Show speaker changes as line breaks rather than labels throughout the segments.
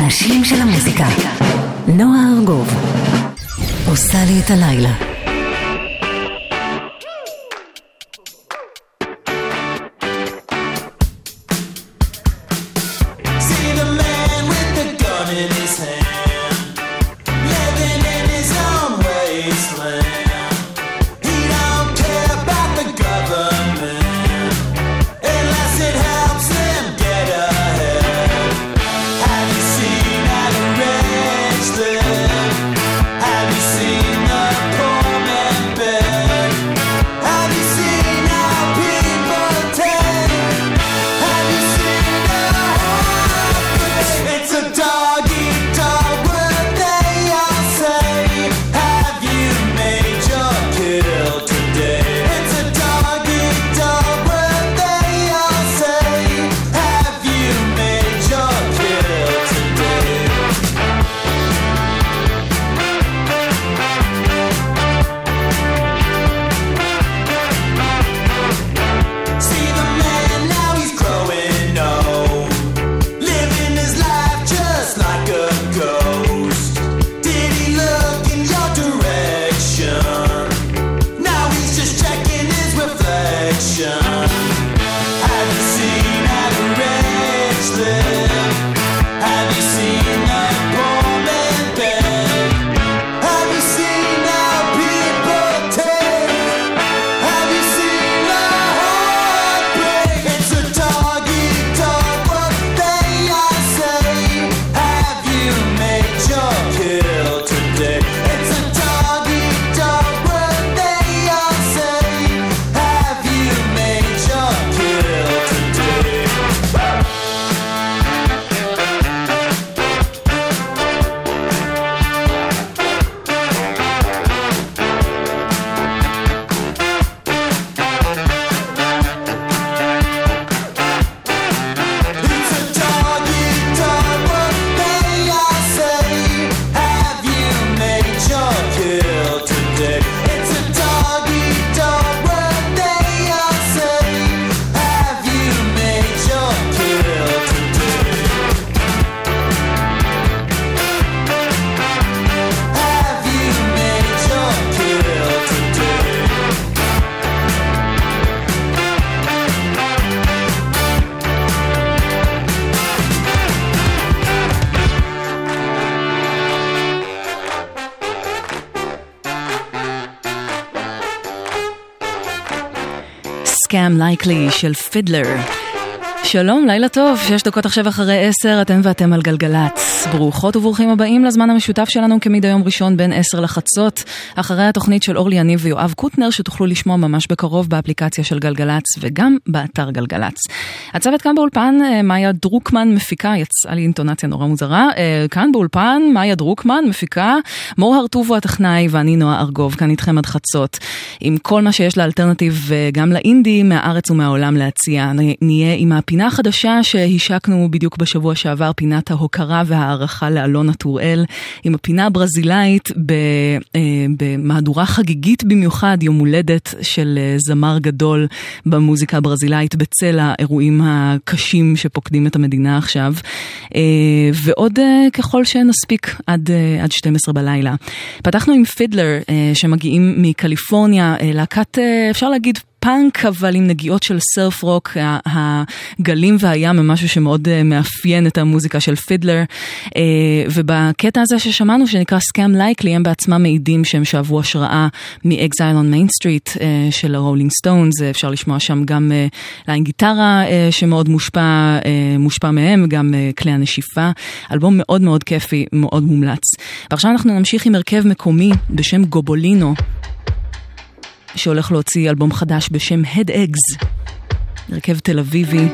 האנשים של המוזיקה. נועה ארגוב עושה לי את הלילה. פידלר. שלום, לילה טוב, שש דקות עכשיו אחרי עשר, אתם ואתם על גלגלצ. ברוכות וברוכים הבאים לזמן המשותף שלנו כמדי יום ראשון בין עשר לחצות, אחרי התוכנית של אורלי יניב ויואב קוטנר, שתוכלו לשמוע ממש בקרוב באפליקציה של גלגלצ וגם באתר גלגלצ. הצוות כאן באולפן, אה, מאיה דרוקמן מפיקה, יצאה לי אינטונציה נורא מוזרה, אה, כאן באולפן, מאיה דרוקמן מפיקה, מור הרטובו הטכנאי ואני נועה ארגוב, כאן איתכם עד חצות, עם כל מה שיש לאלטרנטיב וגם לאינדי מהארץ ומהעולם להציע. נהיה עם הפינה החדשה שהשקנו בדיוק בשבוע שעבר, פינת ההוקרה וההערכה לאלונה טוראל, עם הפינה הברזילאית אה, במהדורה חגיגית במיוחד, יום הולדת של זמר גדול במוזיקה הברזילאית בצל האירועים הקשים שפוקדים את המדינה עכשיו, אה, ועוד אה, ככל שנספיק עד, אה, עד 12 בלילה. פתחנו עם FIDLAR שמגיעים מקליפורניה, להקת, אפשר להגיד, פאנק אבל עם נגיעות של סרף רוק, הגלים והים הם משהו שמאוד אה, מאפיין את המוזיקה של FIDLAR. אה, ובקטע הזה ששמענו שנקרא Scam Likely, הם בעצמם מעידים שהם שאבו השראה מ-Exile on Main Street אה, של הרולינג סטונס, אפשר לשמוע שם גם ליין גיטרה שמאוד מושפע, מושפע מהם, גם כלי הנשיפה. אלבום מאוד מאוד כיפי, מאוד מומלץ. ועכשיו אנחנו נמשיך עם הרכב מקומי בשם גובולינו. שהולך להוציא אלבום חדש בשם Head Eggs, הרכב תל אביבי,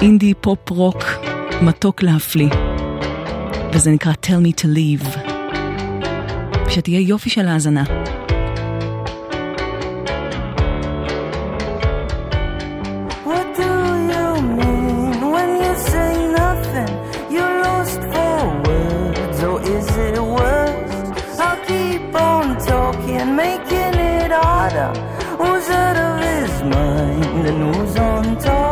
אינדי פופ רוק מתוק להפליא, וזה נקרא Tell Me To Leave. שתהיה יופי של האזנה.
the news on top.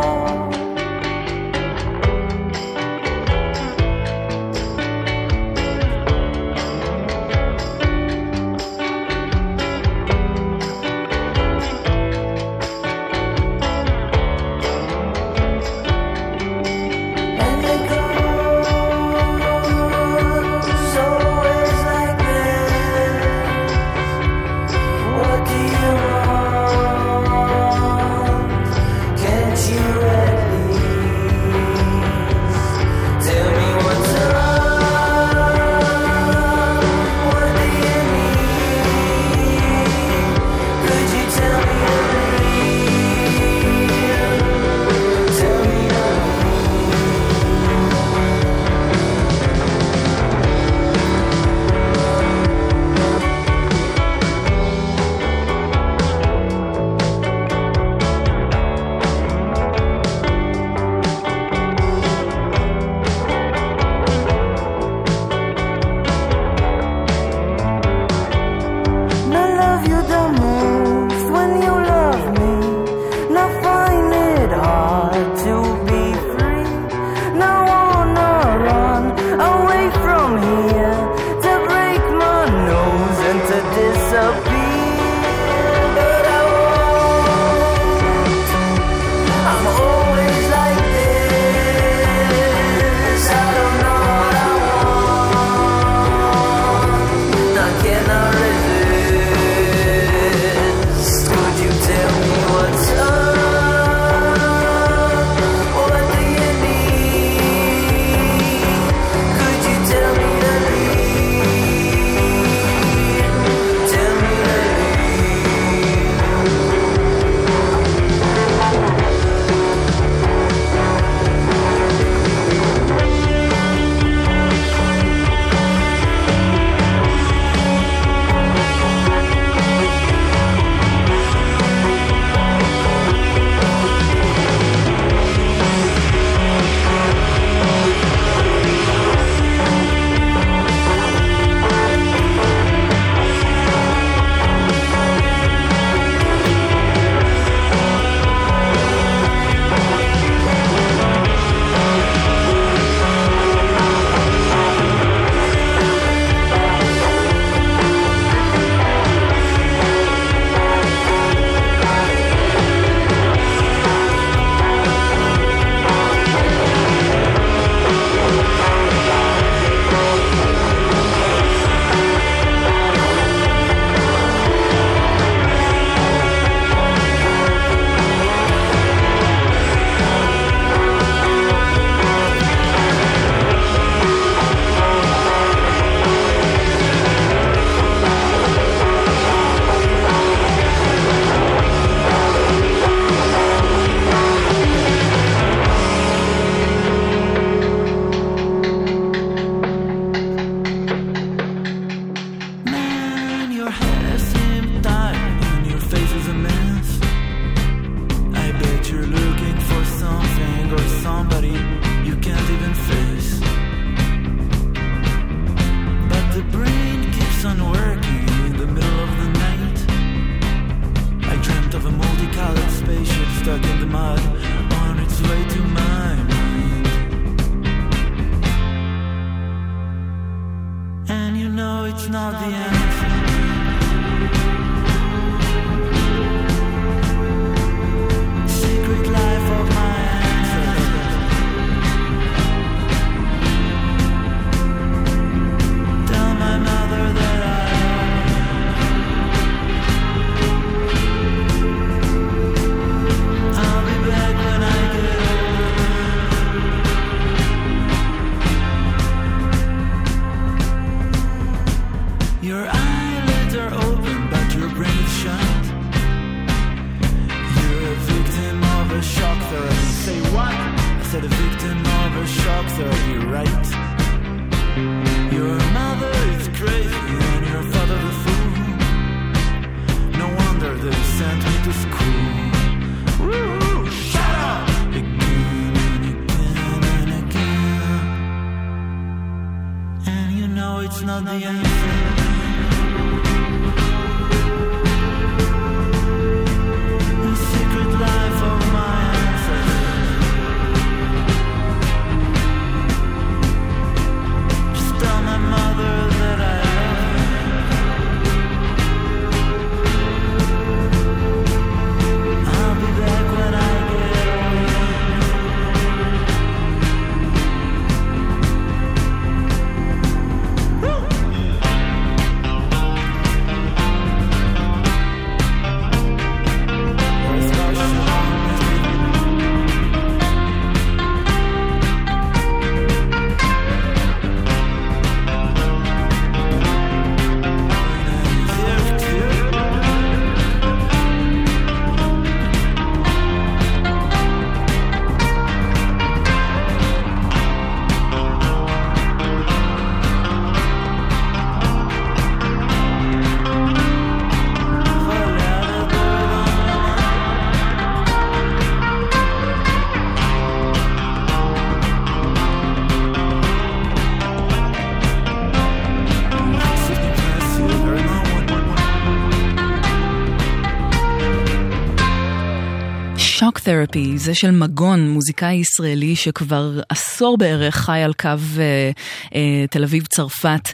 Therapy, זה של מגון, מוזיקאי ישראלי שכבר עשור בערך חי על קו אה, אה, תל אביב-צרפת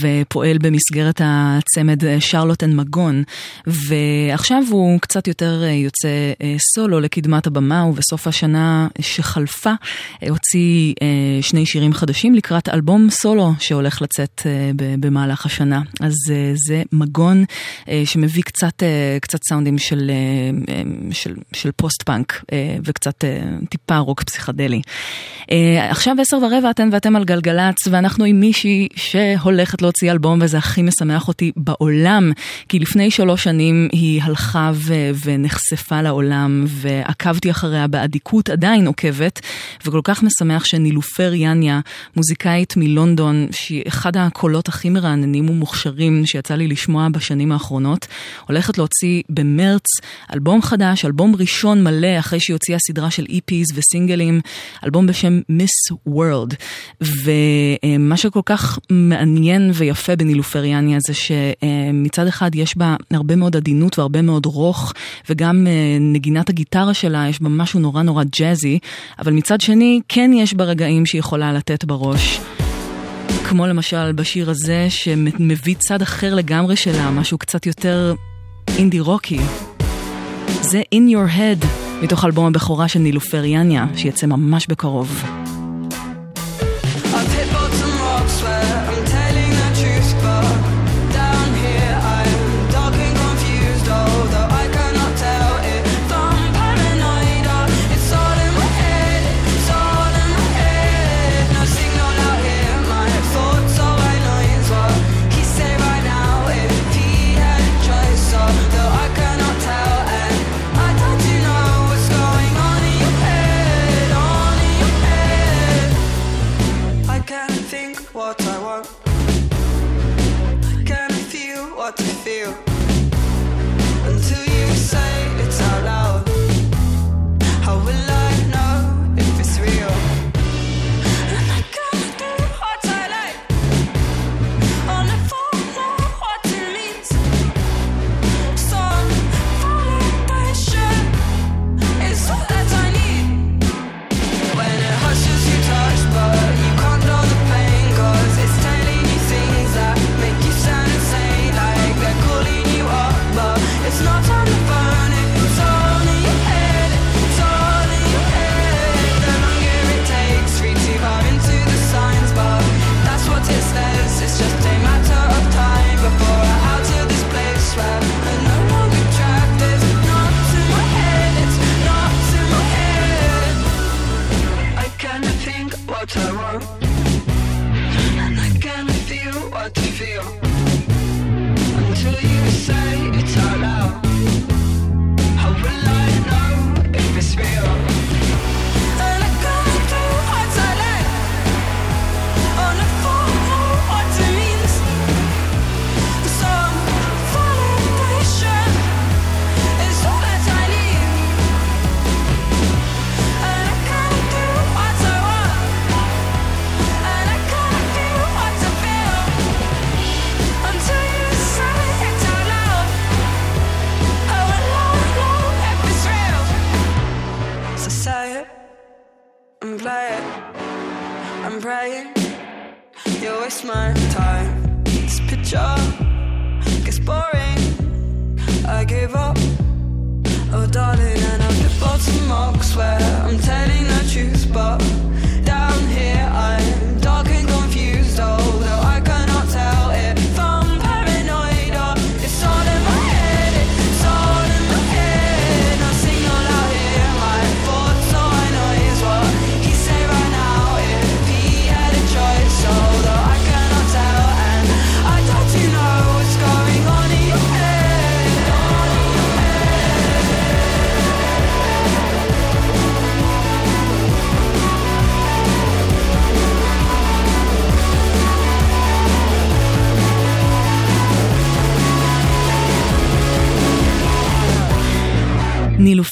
ופועל במסגרת הצמד אה, שרלוטן מגון. ועכשיו הוא קצת יותר אה, יוצא אה, סולו לקדמת הבמה, ובסוף השנה שחלפה אה, הוציא אה, שני שירים חדשים לקראת אלבום סולו שהולך לצאת אה, במהלך השנה. אז אה, זה מגון אה, שמביא קצת, אה, קצת סאונדים של, אה, של, של פוסט-פאנק. אה, וקצת אה, טיפה רוק פסיכדלי. אה, עכשיו עשר ורבע אתם ואתם על גלגלצ, ואנחנו עם מישהי שהולכת להוציא אלבום, וזה הכי משמח אותי בעולם, כי לפני שלוש שנים היא הלכה ו- ונחשפה לעולם, ועקבתי אחריה באדיקות, עדיין עוקבת, וכל כך משמח שנילופר יניה, מוזיקאית מלונדון, שהיא אחד הקולות הכי מרעננים ומוכשרים שיצא לי לשמוע בשנים האחרונות, הולכת להוציא במרץ אלבום חדש, אלבום ראשון מלא אחרי שהיא הוציאה סדרה של EPs וסינגלים, אלבום בשם Miss World. ומה שכל כך מעניין ויפה בנילופריאניה זה שמצד אחד יש בה הרבה מאוד עדינות והרבה מאוד רוך, וגם אה, נגינת הגיטרה שלה יש בה משהו נורא נורא ג'אזי, אבל מצד שני כן יש בה רגעים שהיא יכולה לתת בראש. כמו למשל בשיר הזה שמביא צד אחר לגמרי שלה, משהו קצת יותר אינדי רוקי. זה In Your Head. מתוך אלבום הבכורה של נילופר יניה, שיצא ממש בקרוב.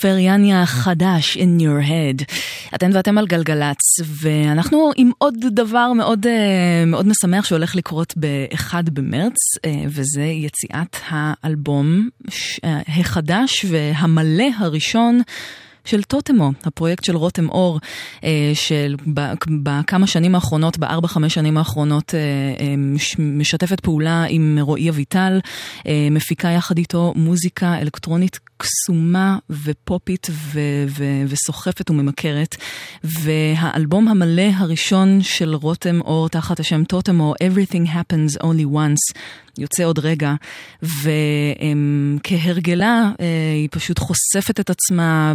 נילופר יניה חדש in your head. אתן ואתם על גלגלצ, ואנחנו עם עוד דבר מאוד, אה, מאוד משמח שהולך לקרות ב-1 במרץ, אה, וזה יציאת האלבום אה, החדש והמלא הראשון. של טוטמו, הפרויקט של רותם אור, של בכמה שנים האחרונות, בארבע-חמש שנים האחרונות, משתפת פעולה עם רועי אביטל, מפיקה יחד איתו מוזיקה אלקטרונית קסומה ופופית ו- ו- וסוחפת וממכרת. והאלבום המלא הראשון של רותם אור תחת השם טוטמו, Everything Happens Only Once, יוצא עוד רגע, וכהרגלה אה, היא פשוט חושפת את עצמה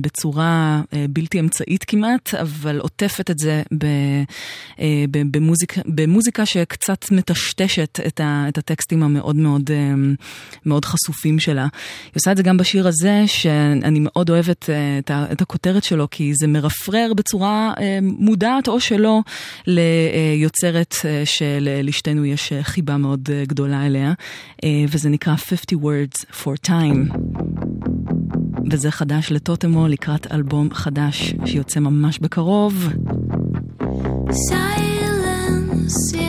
בצורה אה, בלתי אמצעית כמעט, אבל עוטפת את זה אה, במוזיקה, במוזיקה שקצת מטשטשת את הטקסטים המאוד מאוד, מאוד חשופים שלה. היא עושה את זה גם בשיר הזה, שאני מאוד אוהבת את הכותרת שלו, כי זה מרפרר בצורה מודעת או שלא ליוצרת שלשתינו יש חיבה מאוד גדולה אליה, אה, וזה נקרא 50 words for time. וזה חדש לטוטמו לקראת אלבום חדש שיוצא ממש בקרוב. Silence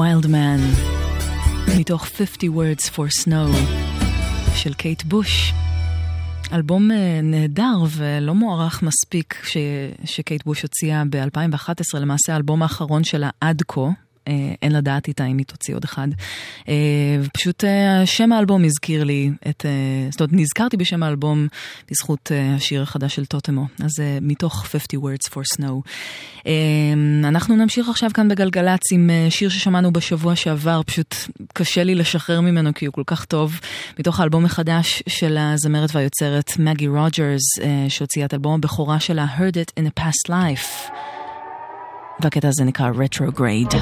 Man, מתוך 50 Words for Snow של קייט בוש. אלבום אה, נהדר ולא מוערך מספיק ש... שקייט בוש הוציאה ב-2011, למעשה האלבום האחרון שלה עד כה, אין לדעת איתה אם היא תוציא עוד אחד. אה, פשוט אה, שם האלבום הזכיר לי את, זאת אומרת, נזכרתי בשם האלבום בזכות השיר החדש של טוטמו. אז מתוך 50 Words for Snow. אנחנו נמשיך עכשיו כאן בגלגלצ עם שיר ששמענו בשבוע שעבר, פשוט קשה לי לשחרר ממנו כי הוא כל כך טוב. מתוך האלבום החדש של הזמרת והיוצרת מגי רוג'רס, שהוציאה את אלבום הבכורה שלה, Heard It in a Past Life. והקטע הזה נקרא Retrograde.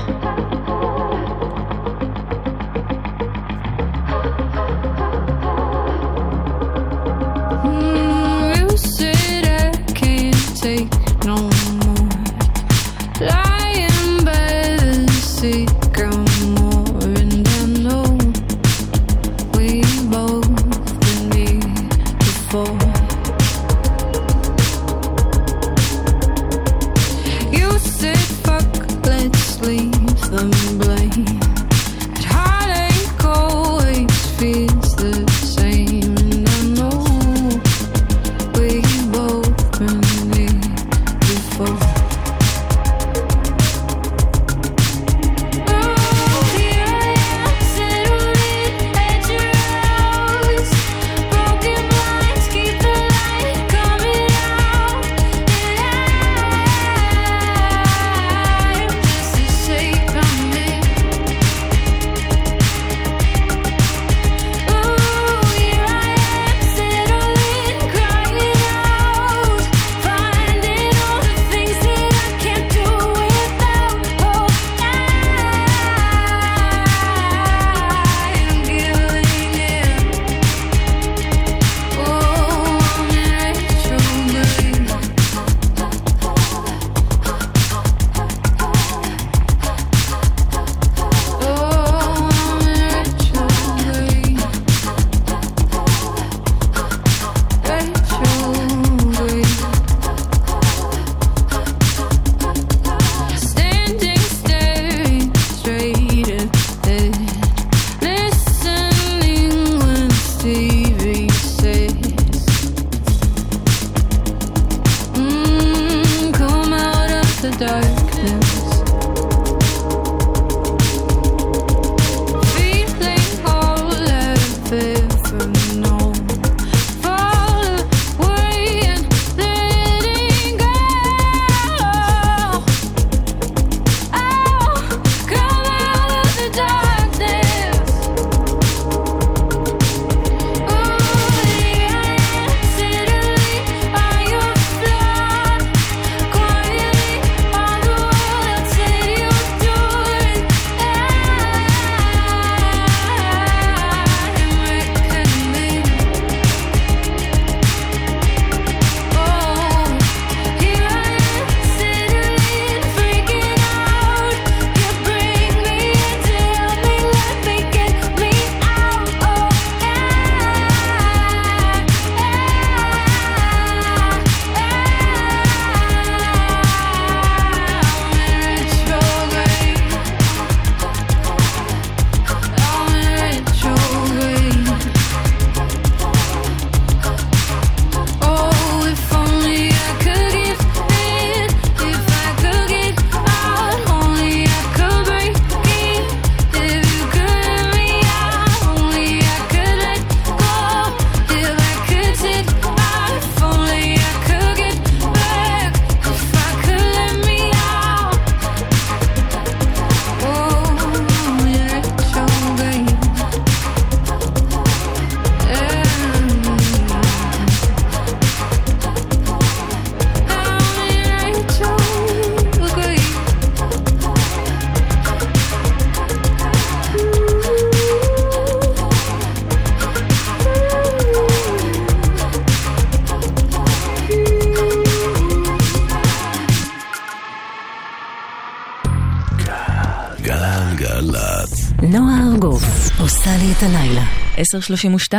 10.32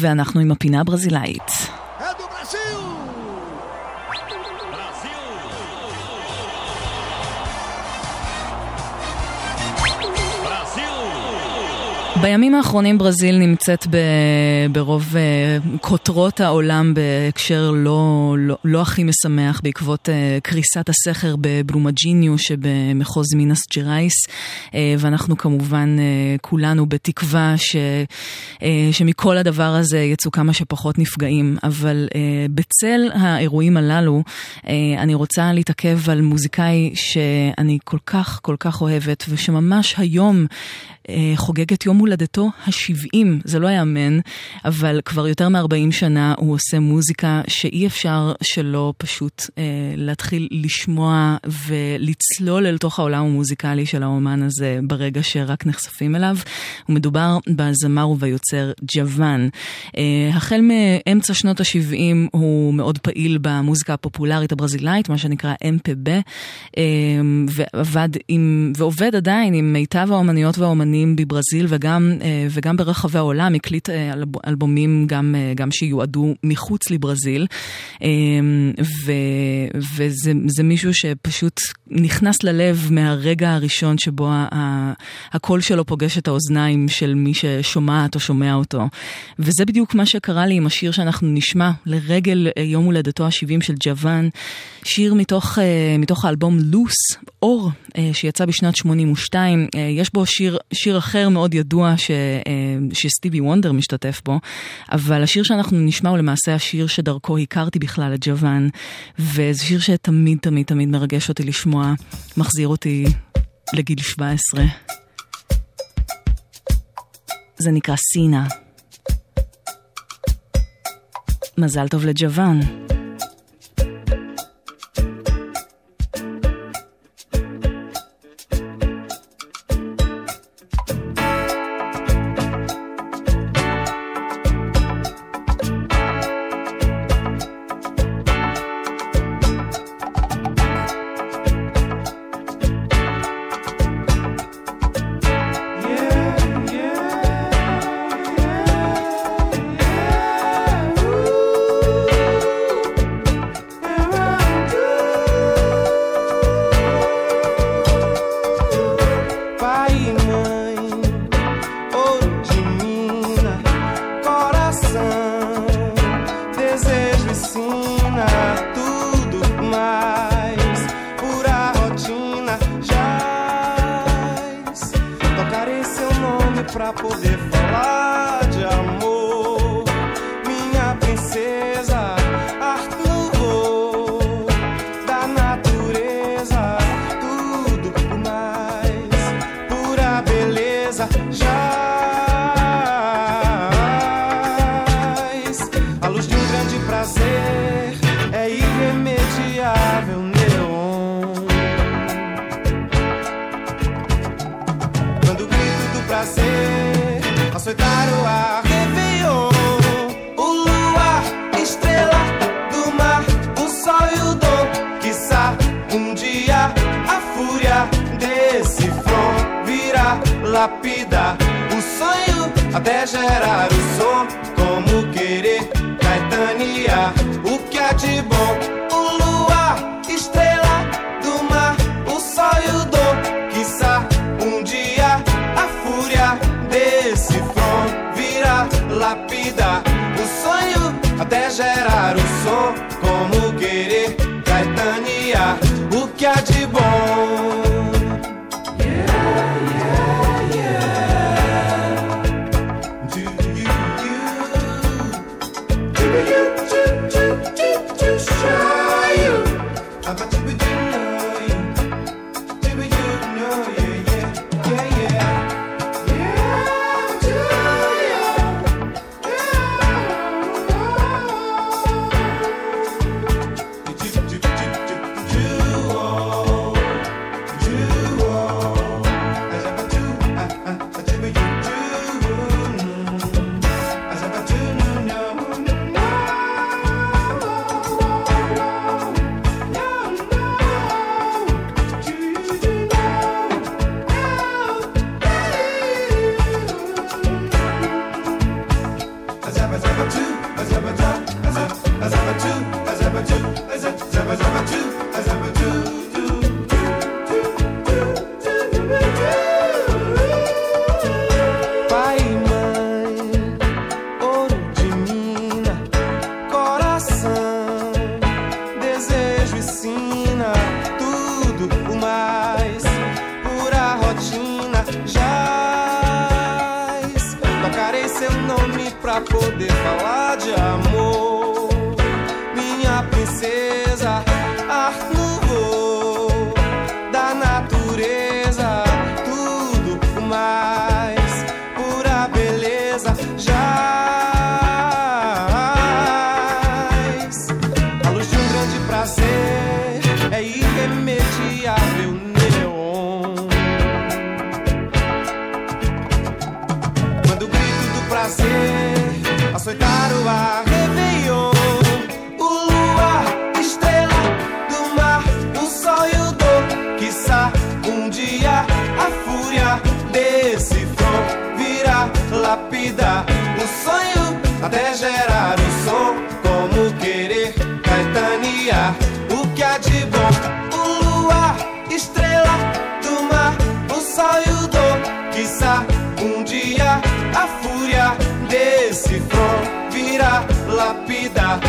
ואנחנו עם הפינה הברזילאית. בימים האחרונים ברזיל נמצאת ב, ברוב אה, כותרות העולם בהקשר לא, לא, לא הכי משמח בעקבות אה, קריסת הסכר בברומאג'יניו שבמחוז מינס ג'רייס אה, ואנחנו כמובן uh, כולנו בתקווה ש, אה, שמכל הדבר הזה יצאו כמה שפחות נפגעים. אבל uh, בצל האירועים הללו uh, אני רוצה להתעכב על מוזיקאי שאני כל כך כל כך אוהבת ושממש היום חוגג את יום הולדתו ה-70, זה לא יאמן, אבל כבר יותר מ-40 שנה הוא עושה מוזיקה שאי אפשר שלא פשוט אה, להתחיל לשמוע ולצלול אל תוך העולם המוזיקלי של האומן הזה ברגע שרק נחשפים אליו. הוא מדובר בזמר וביוצר ג'וואן. אה, החל מאמצע שנות ה-70 הוא מאוד פעיל במוזיקה הפופולרית הברזילאית, מה שנקרא אה, ועבד עם, ועובד עדיין עם מיטב האומניות והאומנים. אומנים בברזיל וגם, אה, וגם ברחבי העולם, הקליט אה, אלבומים גם, אה, גם שיועדו מחוץ לברזיל. ו, וזה מישהו שפשוט נכנס ללב מהרגע הראשון שבו הקול שלו פוגש את האוזניים של מי ששומעת או שומע אותו. וזה בדיוק מה שקרה לי עם השיר שאנחנו נשמע לרגל יום הולדתו ה-70 של ג'וואן, שיר מתוך, מתוך האלבום Luz, אור, שיצא בשנת 82. יש בו שיר, שיר אחר מאוד ידוע ש, אה, שסטיבי וונדר משתתף בו, אבל השיר שאנחנו נשמע הוא למעשה השיר שדרכו הכרתי בכלל את ג'וואן, וזה שיר שתמיד תמיד תמיד מרגש אותי לשמוע, מחזיר אותי לגיל 17. זה נקרא סינה. מזל טוב לג'וואן.
fúria, a fúria desse front virá lapidar o sonho até gerar o som. Como querer caetanear o que há de bom, o luar, estrela do mar, o sol e o dor, quiçá um dia a fúria desse front virá lapidar.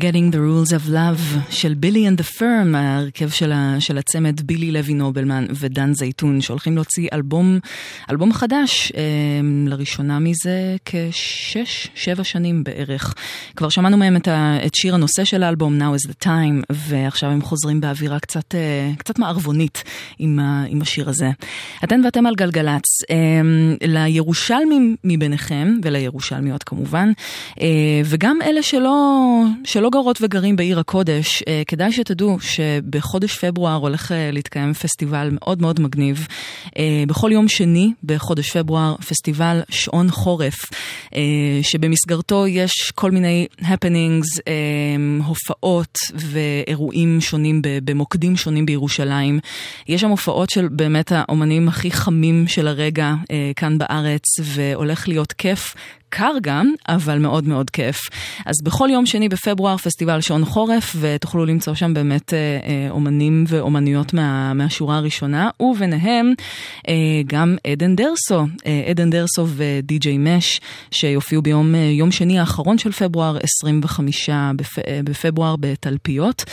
Forgetting the Rules of Love של בילי and the Firm, ההרכב של, ה, של הצמד בילי לוי נובלמן ודן זייתון, שהולכים להוציא אלבום, אלבום חדש, אה, לראשונה מזה כשש, שבע שנים בערך. כבר שמענו מהם את, ה, את שיר הנושא של האלבום, Now is the Time, ועכשיו הם חוזרים באווירה קצת, אה, קצת מערבונית עם, ה, עם השיר הזה. אתן ואתם על גלגלצ, אה, לירושלמים מביניכם, ולירושלמיות כמובן, אה, וגם אלה שלא... שלא גרות וגרים בעיר הקודש, אה, כדאי שתדעו שבחודש פברואר הולך אה, להתקיים פסטיבל מאוד מאוד מגניב. אה, בכל יום שני בחודש פברואר פסטיבל שעון חורף, שבמסגרתו יש כל מיני הפנינגס, הופעות ואירועים שונים במוקדים שונים בירושלים. יש שם הופעות של באמת האומנים הכי חמים של הרגע כאן בארץ, והולך להיות כיף. קר גם, אבל מאוד מאוד כיף. אז בכל יום שני בפברואר פסטיבל שעון חורף, ותוכלו למצוא שם באמת אה, אה, אומנים ואומניות מה, מהשורה הראשונה, וביניהם אה, גם עדן דרסו, עדן דרסו ודי.ג'יי מש, שיופיעו ביום יום שני האחרון של פברואר, 25 בפ, בפברואר בתלפיות.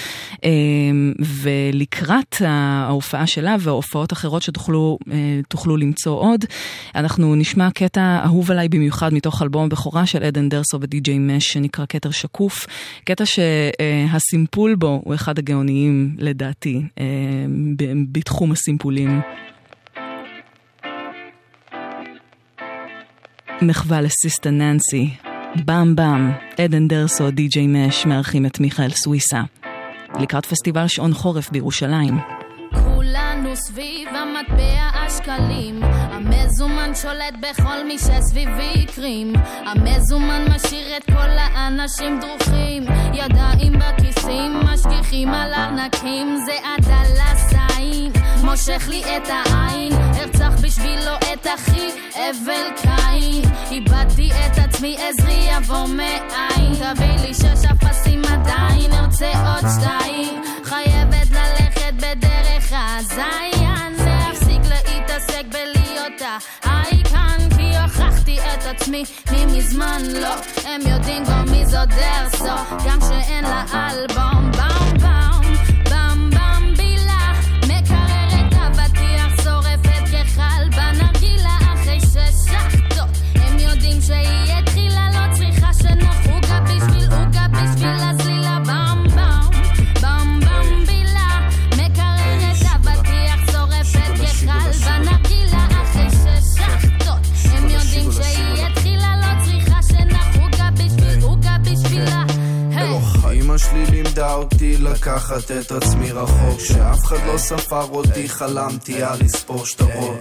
ולקראת ההופעה שלה וההופעות אחרות שתוכלו למצוא עוד, אנחנו נשמע קטע אהוב עליי במיוחד מתוך אלבום הבכורה של עדן דרסו ודי.ג'יי מש שנקרא כתר שקוף, קטע שהסימפול בו הוא אחד הגאוניים לדעתי אה, בתחום הסימפולים. מחווה לסיסטה ננסי, באם באם, עדן דרסו, די.ג'יי מש מארחים את מיכאל סוויסה. לקראת פסטיבל שעון חורף בירושלים.
סביב המטבע השקלים. המזומן שולט בכל מי שסביבי קרים המזומן משאיר את כל האנשים דרוכים. ידיים בכיסים משגיחים על ארנקים זה הדלסיים מושך לי את העין. ארצח בשבילו את אחי אבל קין. איבדתי את עצמי עזרי יבוא מאין. תביא לי שש אפסים עדיין ארצה עוד שתיים. חייבת ללכת בדרך הזין להפסיק להתעסק בלהיות האייקן כי הוכחתי את עצמי ממזמן לא הם יודעים כבר מי זו דרסו גם שאין לה אלבום באום באום שהיא
שלי לימדה אותי לקחת את עצמי רחוק שאף אחד לא ספר אותי, חלמתי על לספור שטרות.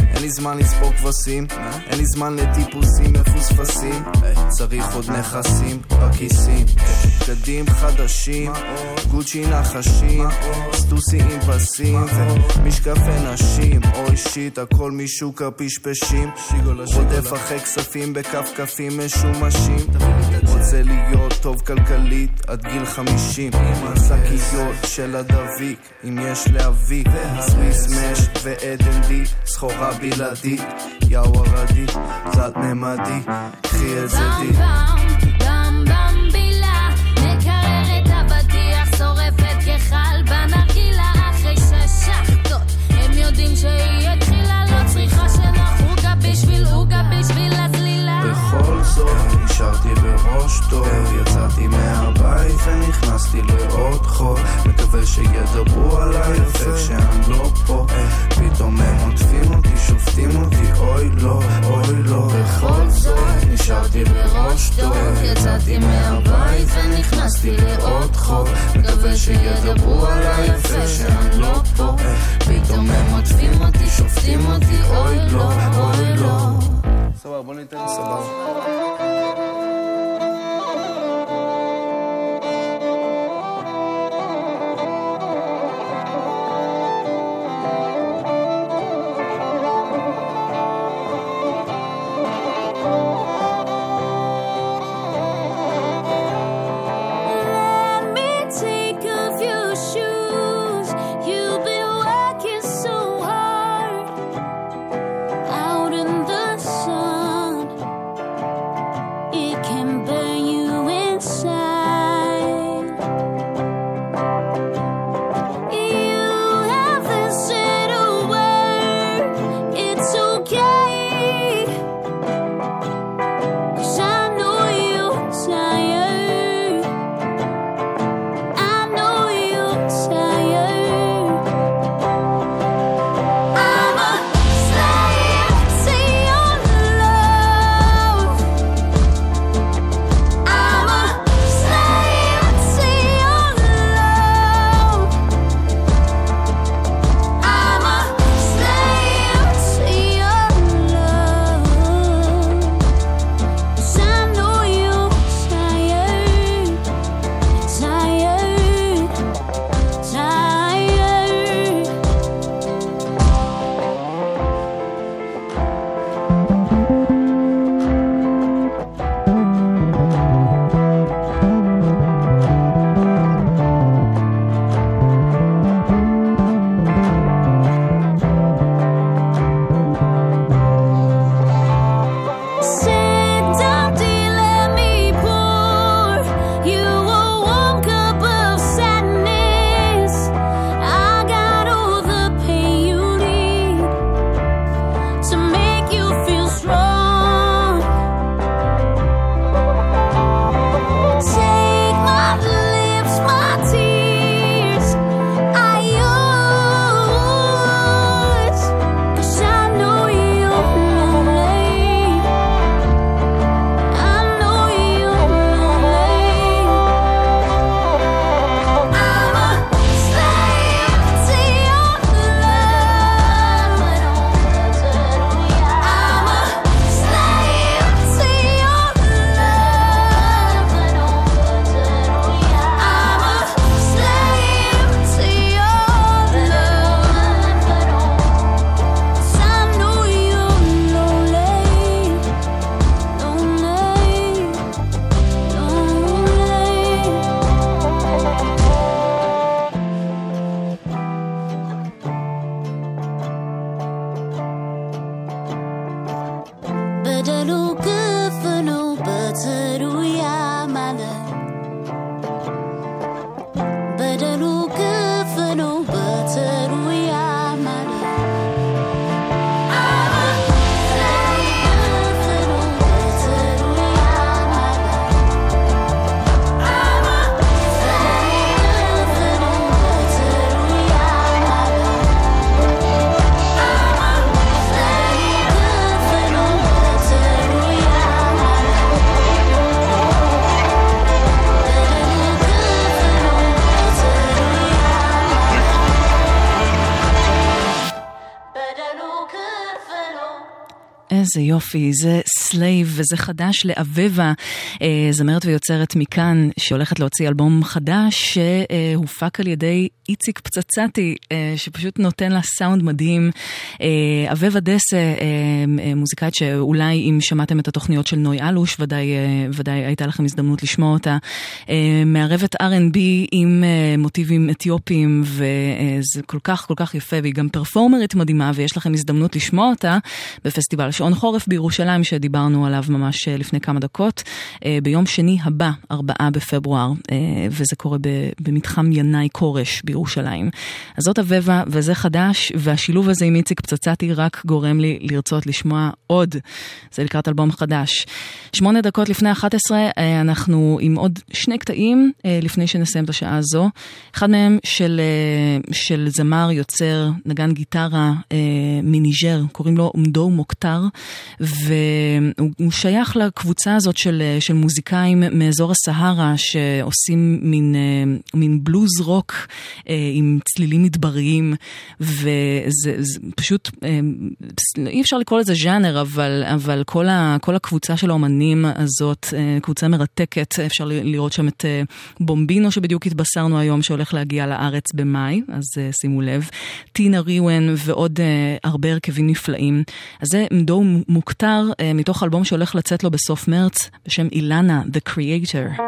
אין לי זמן לספור כבשים, אין לי זמן לטיפוסים מפוספסים. צריך עוד נכסים בכיסים בגדים חדשים, גוצ'י נחשים סטוסי עם פסים ומשקפי נשים. אוי שיט, הכל משוק הפשפשים. רודף אחרי כספים בכפכפים משומשים. רוצה להיות טוב כלכלית עד גיל חמישים שקיות של הדביק, אם יש להביא סוויס מש ועדן די, סחורה בלעדית יאו ערדי, תלת ממדי, קחי את זה די.
יודעים שהיא התחילה, לא צריכה שנח עוגה בשביל עוגה בשביל הזלילה
בכל זאת נשארתי בראש טוב יצאתי מהבית ונכנסתי לעוד חור. מקווה שידברו עליי יפה כשאני לא פה. פתאום הם עוטפים אותי, שופטים אותי אוי לא, אוי לא. בכל זאת נשארתי בראש טוב יצאתי מהבית ונכנסתי לעוד חור. מקווה שידברו עליי יפה כשאני לא פה. פתאום הם עוטפים אותי, שופטים אותי אוי לא, אוי לא Sabão, boa noite. Sabão.
איזה יופי, זה סלייב וזה חדש לאבבה, אה, זמרת ויוצרת מכאן, שהולכת להוציא אלבום חדש שהופק על ידי איציק פצצתי, אה, שפשוט נותן לה סאונד מדהים. אה, אבבה דסה, אה, מוזיקאית שאולי אם שמעתם את התוכניות של נוי אלוש, ודאי, אה, ודאי הייתה לכם הזדמנות לשמוע אותה. אה, מערבת R&B עם אה, מוטיבים אתיופיים, וזה כל כך כל כך יפה, והיא גם פרפורמרית מדהימה, ויש לכם הזדמנות לשמוע אותה בפסטיבל שעון חורף בירושלים, שדיברנו עליו ממש אה, לפני כמה דקות, אה, ביום שני הבא, 4 בפברואר, אה, וזה קורה במתחם ינאי כורש בירושלים. אז זאת אבבה, וזה חדש, והשילוב הזה עם איציק פצצתי רק גורם לי לרצות לשמוע עוד. זה לקראת אלבום חדש. שמונה דקות לפני 11, אנחנו עם עוד שני קטעים לפני שנסיים את השעה הזו. אחד מהם של, של זמר, יוצר, נגן גיטרה מניג'ר, קוראים לו עומדו מוקטר, והוא שייך לקבוצה הזאת של, של מוזיקאים מאזור הסהרה שעושים מין, מין בלוז רוק עם צלילים מדבריים, וזה פשוט, אי אפשר לקרוא לזה ז'אנר, אבל, אבל כל, ה, כל הקבוצה של האומנים הזאת, קבוצה מרתקת, אפשר לראות שם את בומבינו שבדיוק התבשרנו היום שהולך להגיע לארץ במאי, אז שימו לב, טינה ריוון ועוד הרבה הרכבים נפלאים. אז זה מדו מוכתר מתוך אלבום שהולך לצאת לו בסוף מרץ, בשם אילנה, The Creator.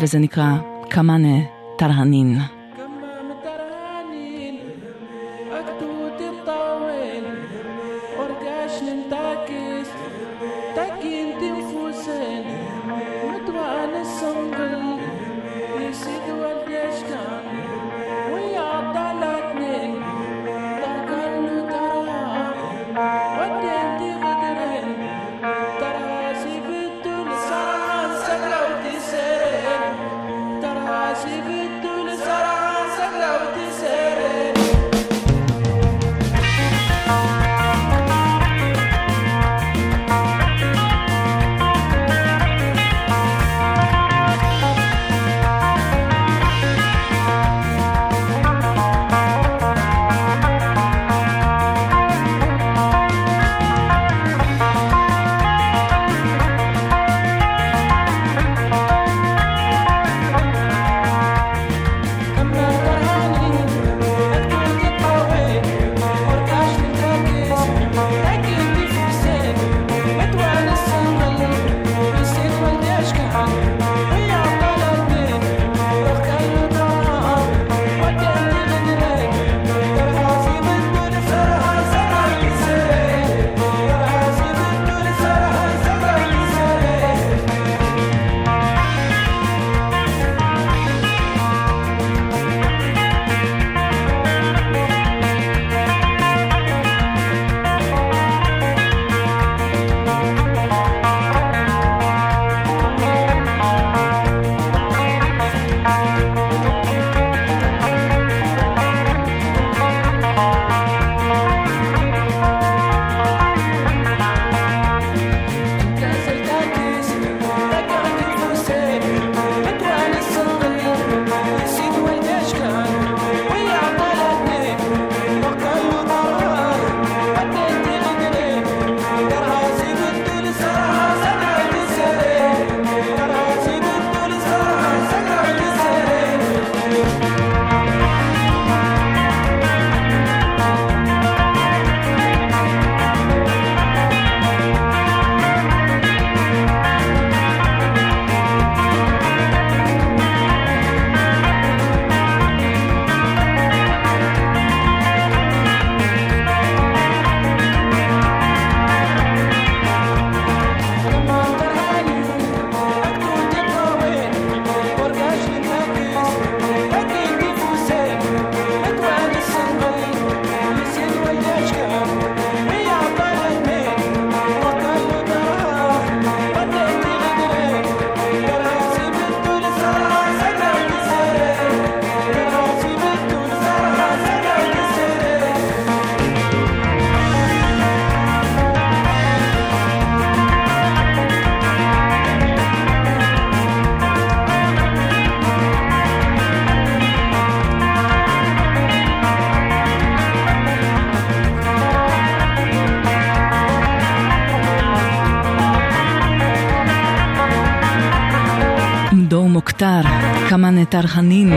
וזה נקרא קמאנה תרהנין. כמה נתר הנין.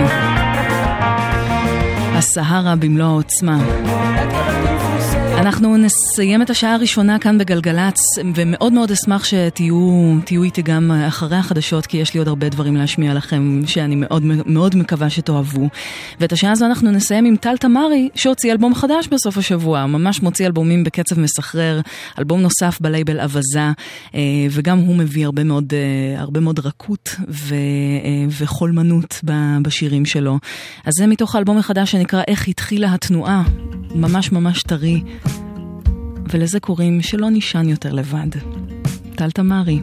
הסהרה במלוא העוצמה. אנחנו נסיים את השעה הראשונה כאן בגלגלצ, ומאוד מאוד אשמח שתהיו איתי גם אחרי החדשות, כי יש לי עוד הרבה דברים להשמיע לכם, שאני מאוד מאוד מקווה שתאהבו. ואת השעה הזו אנחנו נסיים עם טל תמרי, שהוציא אלבום חדש בסוף השבוע, ממש מוציא אלבומים בקצב מסחרר, אלבום נוסף בלייבל אווזה, אה, וגם הוא מביא הרבה מאוד, אה, הרבה מאוד רכות ו, אה, וחולמנות בשירים שלו. אז זה מתוך האלבום החדש שנקרא איך התחילה התנועה, ממש ממש טרי. ולזה קוראים שלא נישן יותר לבד. טל תמרי,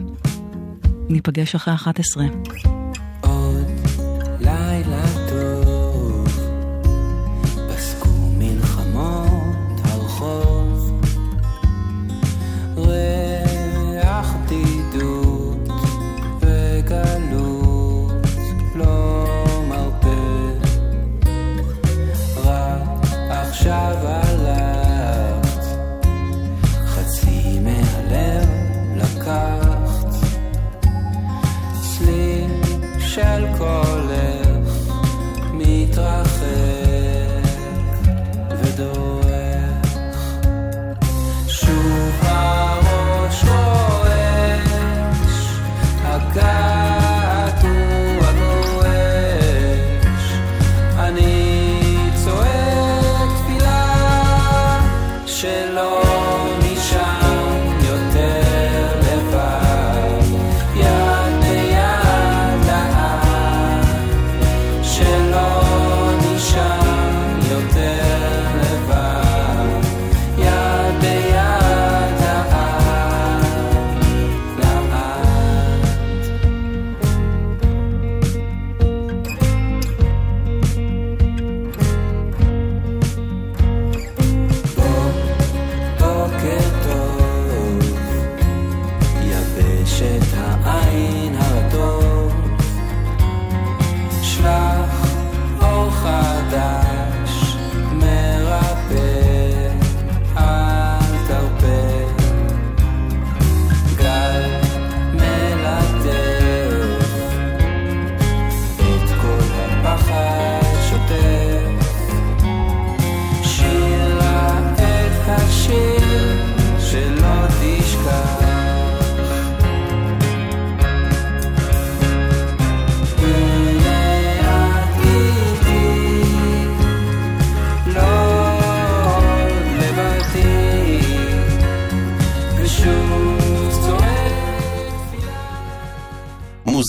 ניפגש אחרי 11.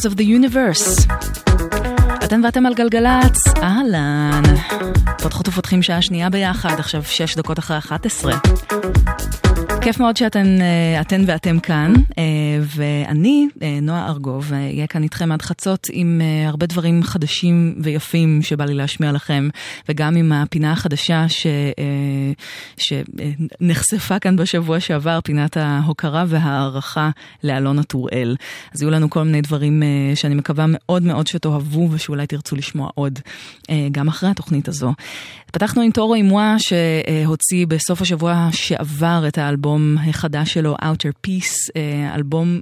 Laws of the Universe. אתם ואתם על גלגלצ, אהלן. פותחות ופותחים שעה שנייה ביחד, עכשיו שש דקות אחרי 11. כיף מאוד שאתן אה, אתן ואתם כאן, אה, ואני, אה, נועה ארגוב, אהיה כאן איתכם עד חצות עם הרבה דברים חדשים ויפים שבא לי להשמיע לכם, וגם עם הפינה החדשה שנחשפה כאן בשבוע שעבר, פינת ההוקרה וההערכה לאלונה טוראל. אז יהיו לנו כל מיני דברים שאני מקווה מאוד מאוד שתאהבו ושאולי תרצו לשמוע עוד, גם אחרי התוכנית הזו. פתחנו עם Toro y Moi שהוציא בסוף השבוע שעבר את האלבום החדש שלו, Outer Peace, אה, אלבום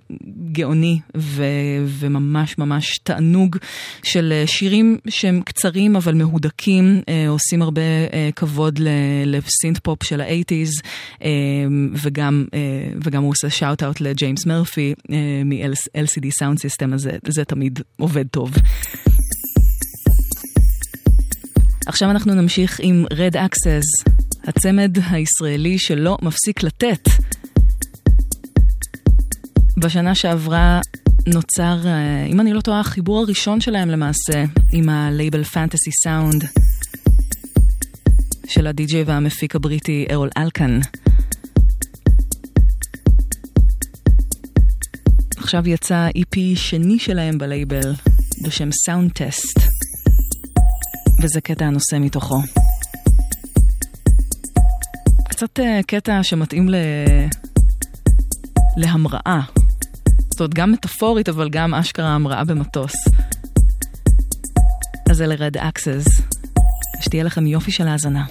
גאוני ו- וממש ממש תענוג של שירים שהם קצרים אבל מהודקים, אה, עושים הרבה אה, כבוד לסינט פופ של האייטיז וגם, וגם הוא עושה shout out לג'יימס מרפי מ-LCD Sound System, אז זה, תמיד עובד טוב. עכשיו אנחנו נמשיך עם Red Axes, הצמד הישראלי שלא מפסיק לתת. בשנה שעברה נוצר, אה, אם אני לא טועה, החיבור הראשון שלהם למעשה עם הלייבל Phantasy Sound של הדי-ג'יי והמפיק הבריטי ארול אלקן. עכשיו יצא EP שני שלהם בלייבל בשם סאונד טסט. וזה קטע הנושא מתוכו. קצת uh, קטע שמתאים ל... להמראה. זאת אומרת, גם מטאפורית, אבל גם אשכרה המראה במטוס. אז אלה רד אקסס. שתהיה לכם יופי של האזנה.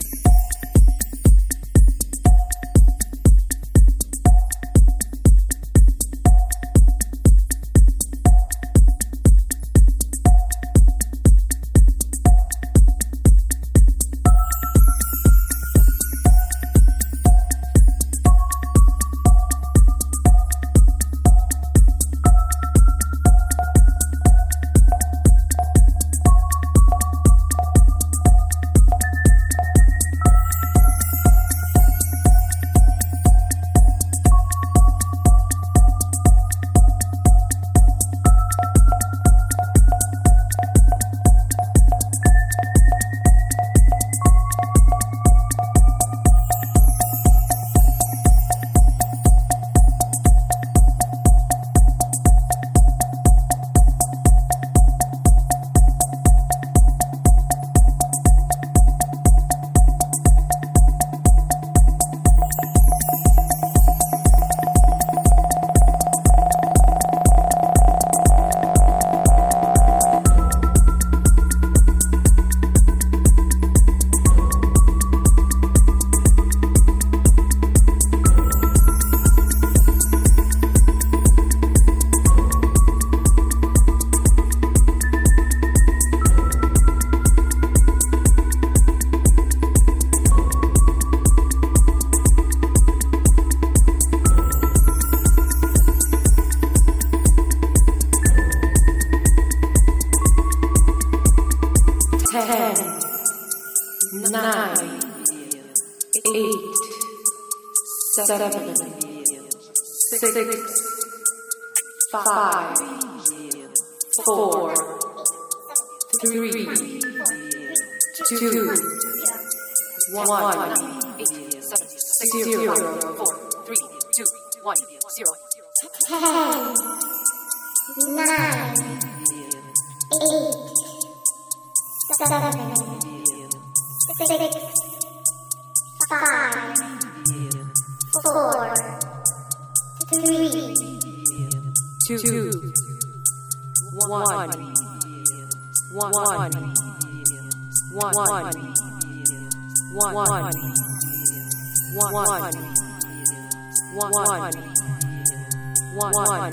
one,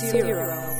zero.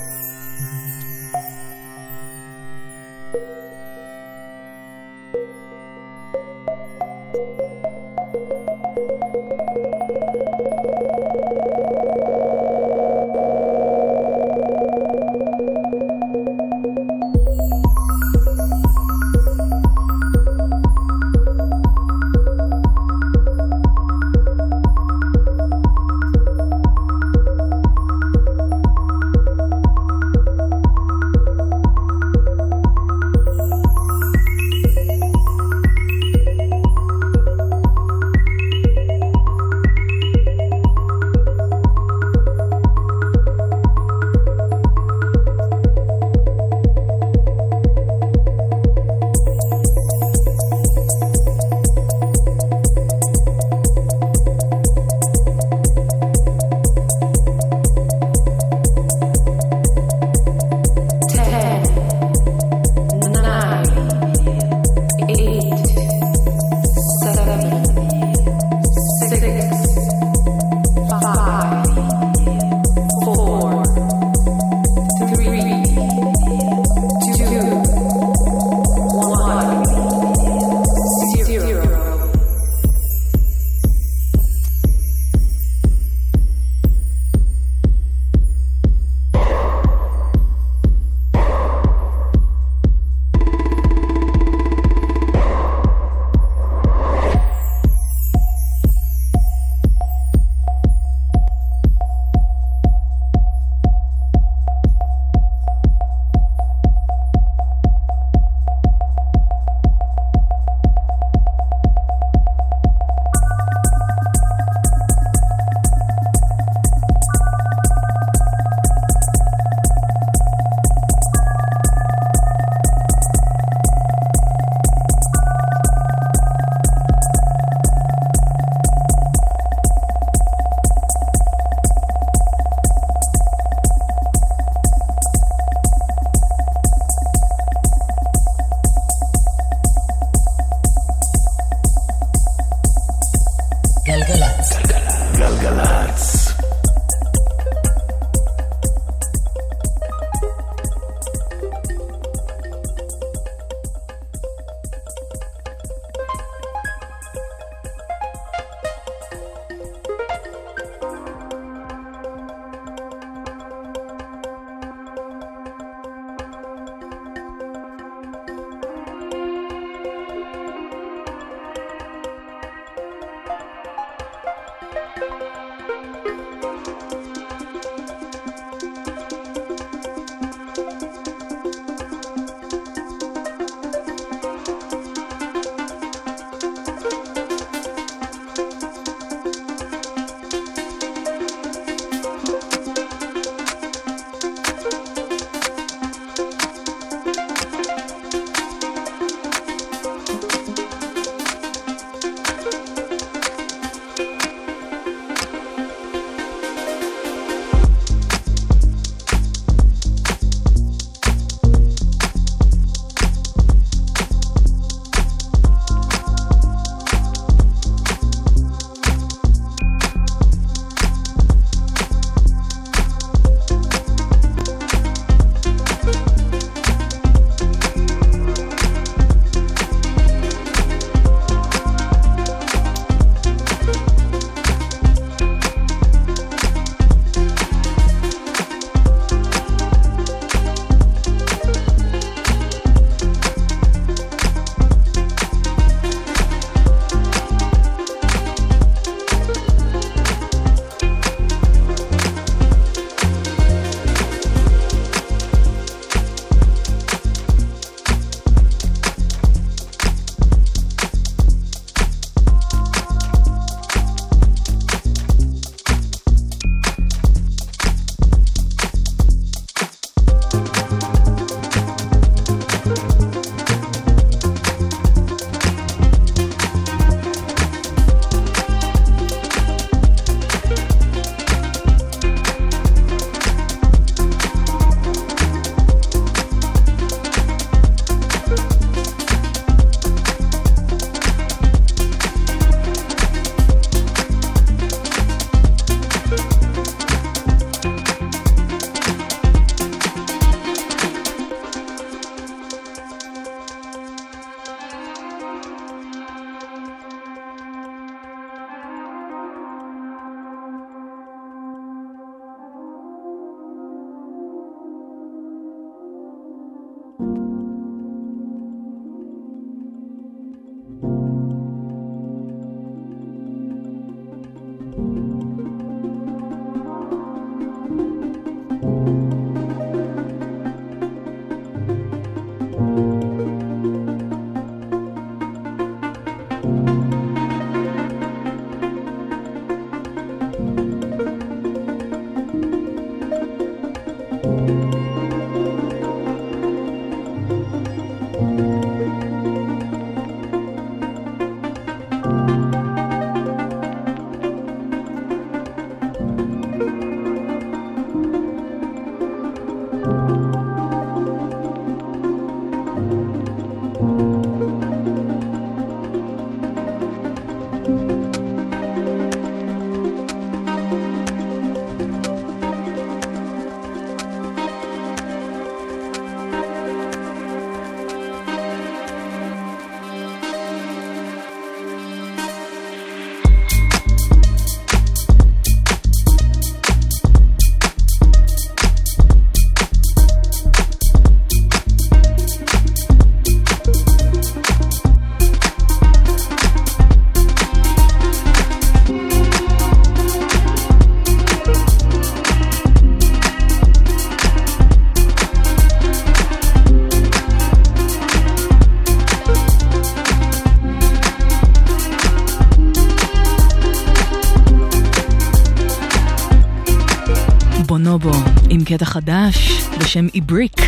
בונובו עם קטע חדש בשם Ibrik.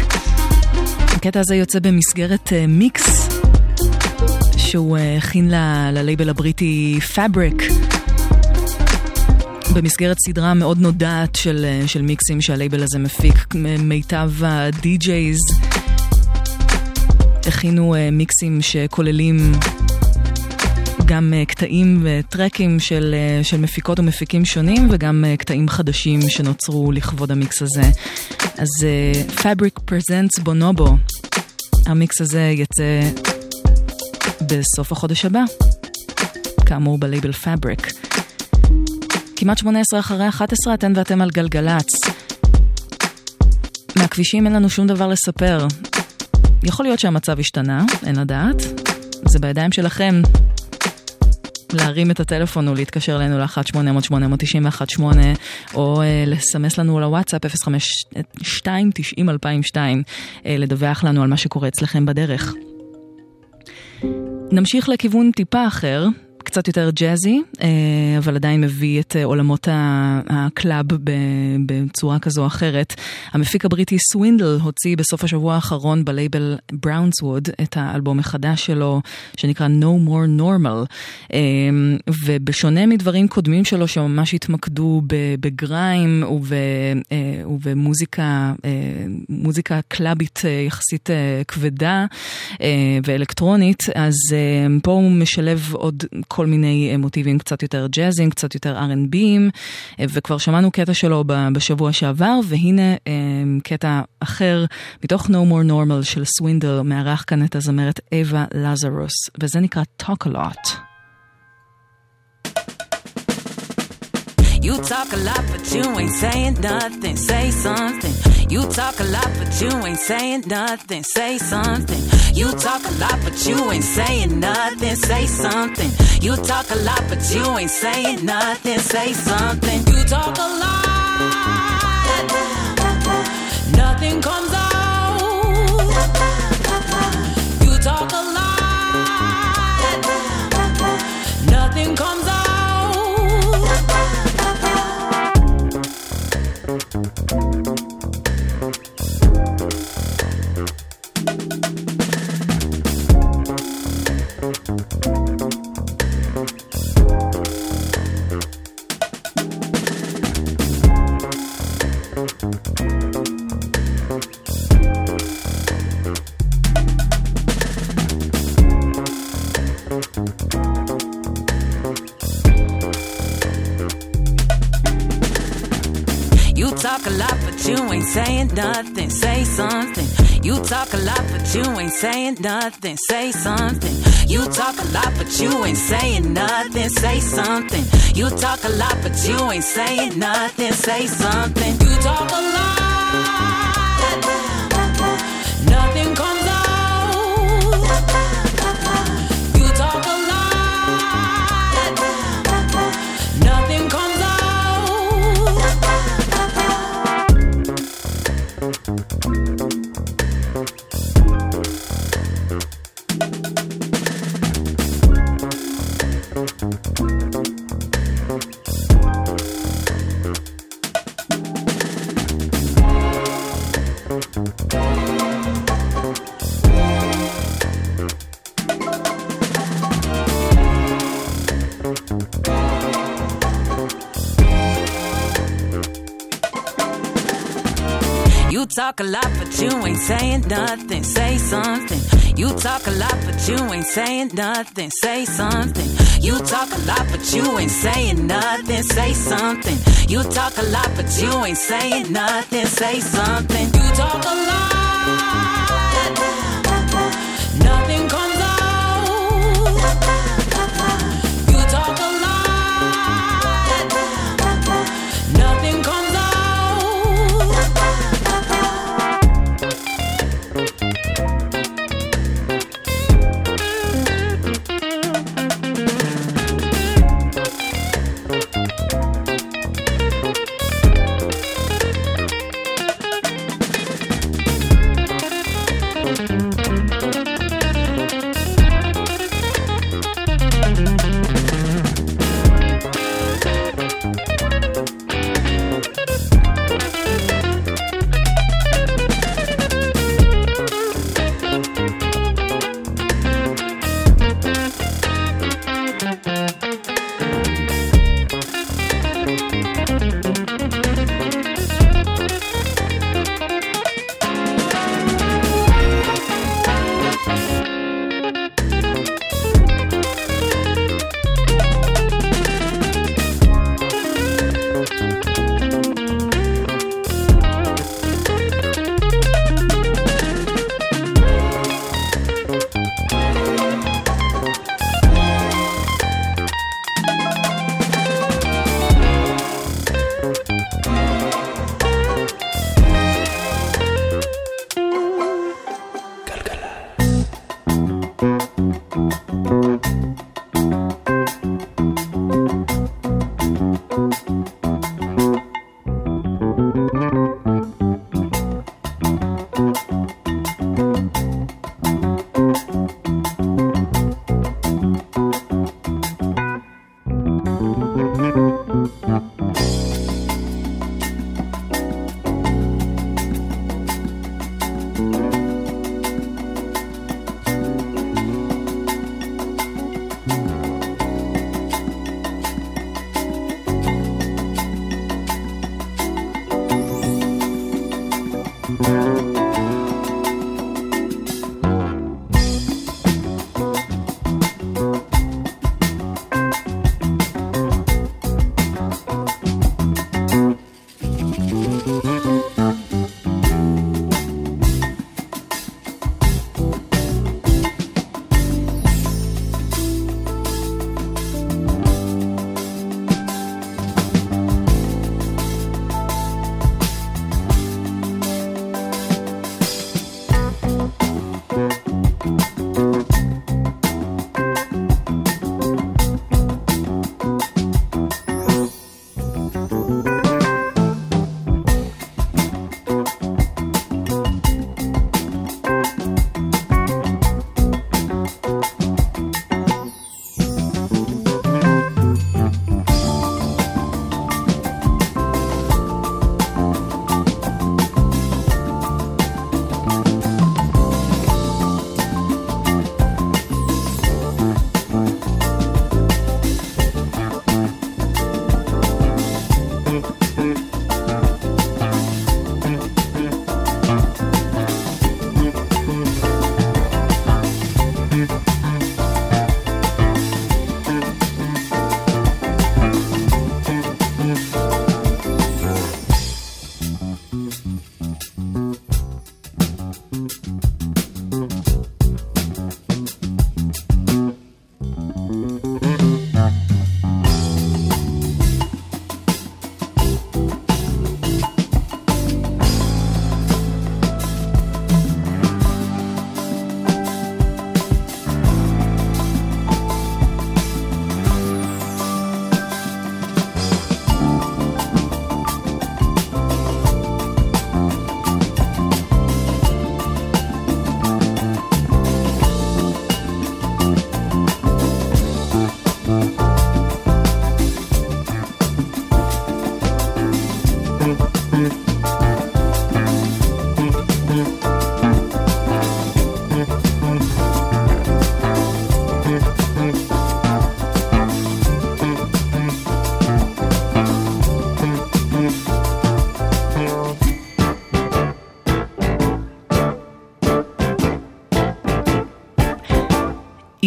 הקטע הזה יוצא במסגרת אה, מיקס שהוא אה, הכין ללייבל הבריטי Fabric. במסגרת סדרה מאוד נודעת של, אה, של מיקסים שהלייבל הזה מפיק, מיטב הדי-ג'ייז הכינו מיקסים שכוללים גם אה, קטעים וטרקים של, uh, של מפיקות ומפיקים שונים וגם uh, קטעים חדשים שנוצרו לכבוד המיקס הזה. אז Fabric Presents Bonobo, המיקס הזה יצא בסוף החודש הבא, כאמור בלייבל Fabric. כמעט 18 אחרי 11 אתן ואתם על גלגלצ. מהכבישים אין לנו שום דבר לספר. יכול להיות שהמצב השתנה, אין לדעת. זה בידיים שלכם. להרים את הטלפון ולהתקשר אלינו ל-1-800-891-8 או אה, לסמס לנו לוואטסאפ 052-90-2002 אה, לדווח לנו על מה שקורה אצלכם בדרך. נמשיך לכיוון טיפה אחר, קצת יותר ג'אזי, אה, אבל עדיין מביא את אה, עולמות הקלאב בצורה כזו או אחרת. המפיק הבריטי Swindle הוציא בסוף השבוע האחרון בלייבל Brownswood את האלבום החדש שלו, שנקרא No More Normal. אה, ובשונה מדברים קודמים שלו שממש התמקדו בגריים ובמוזיקה מוזיקה קלאבית יחסית כבדה ואלקטרונית, אז פה הוא משלב עוד כל מיני אה, מוטיבים קצת יותר ג'אזים, קצת יותר R&B'ים, אה, וכבר שמענו קטע שלו בשבוע שעבר, והנה אה, קטע אחר מתוך No More Normal של סווינדל, מארח כאן את הזמרת אווה לזרוס, וזה נקרא Talk a Lot.
You talk a lot, but you ain't saying nothing. Say something. You talk a lot, but you ain't saying nothing. Say something. You talk a lot, but you ain't saying nothing. Say something. You talk a lot, but you ain't saying nothing. Say something. You talk a lot. Nothing comes out. You talk a lot. Nothing comes out. but you saying nothing. Say something. You talk a lot, but you ain't saying nothing. Say something. You talk a lot, but you ain't saying nothing. Say something. You talk a lot, but you ain't saying nothing. Say something. You talk a lot. Talk a lot, but you ain't saying nothing. Say something. You talk a lot, but you ain't saying nothing. Say something. You talk a lot, but you ain't saying nothing. Say something. You talk a lot, but you ain't saying nothing. Say something. You talk a lot.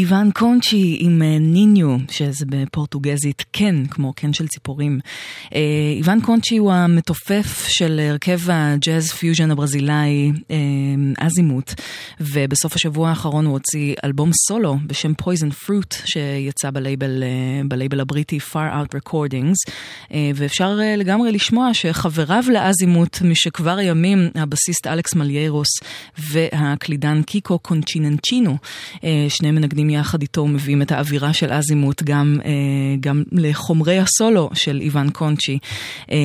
איוון קונצ'י עם אה, Ninho, שזה בפורטוגזית קן, כמו קן של ציפורים. אה, איוון קונצ'י הוא המתופף של הרכב הג'אז פיוז'ן הברזילאי אה, אזימוט, ובסוף השבוע האחרון הוא הוציא אלבום סולו בשם Poison Fruit, שיצא בלייבל, בלייבל הבריטי Far Out Recordings, ואפשר לגמרי לשמוע שחבריו לאזימוט משכבר הימים, הבסיסט אלכס מליירוס והקלידן קיקו קונצ'יננצ'ינו, שני מנגנים יחד איתו מביאים את האווירה של אזימוט גם, אה, גם לחומרי הסולו של איוון קונצ'י. אה,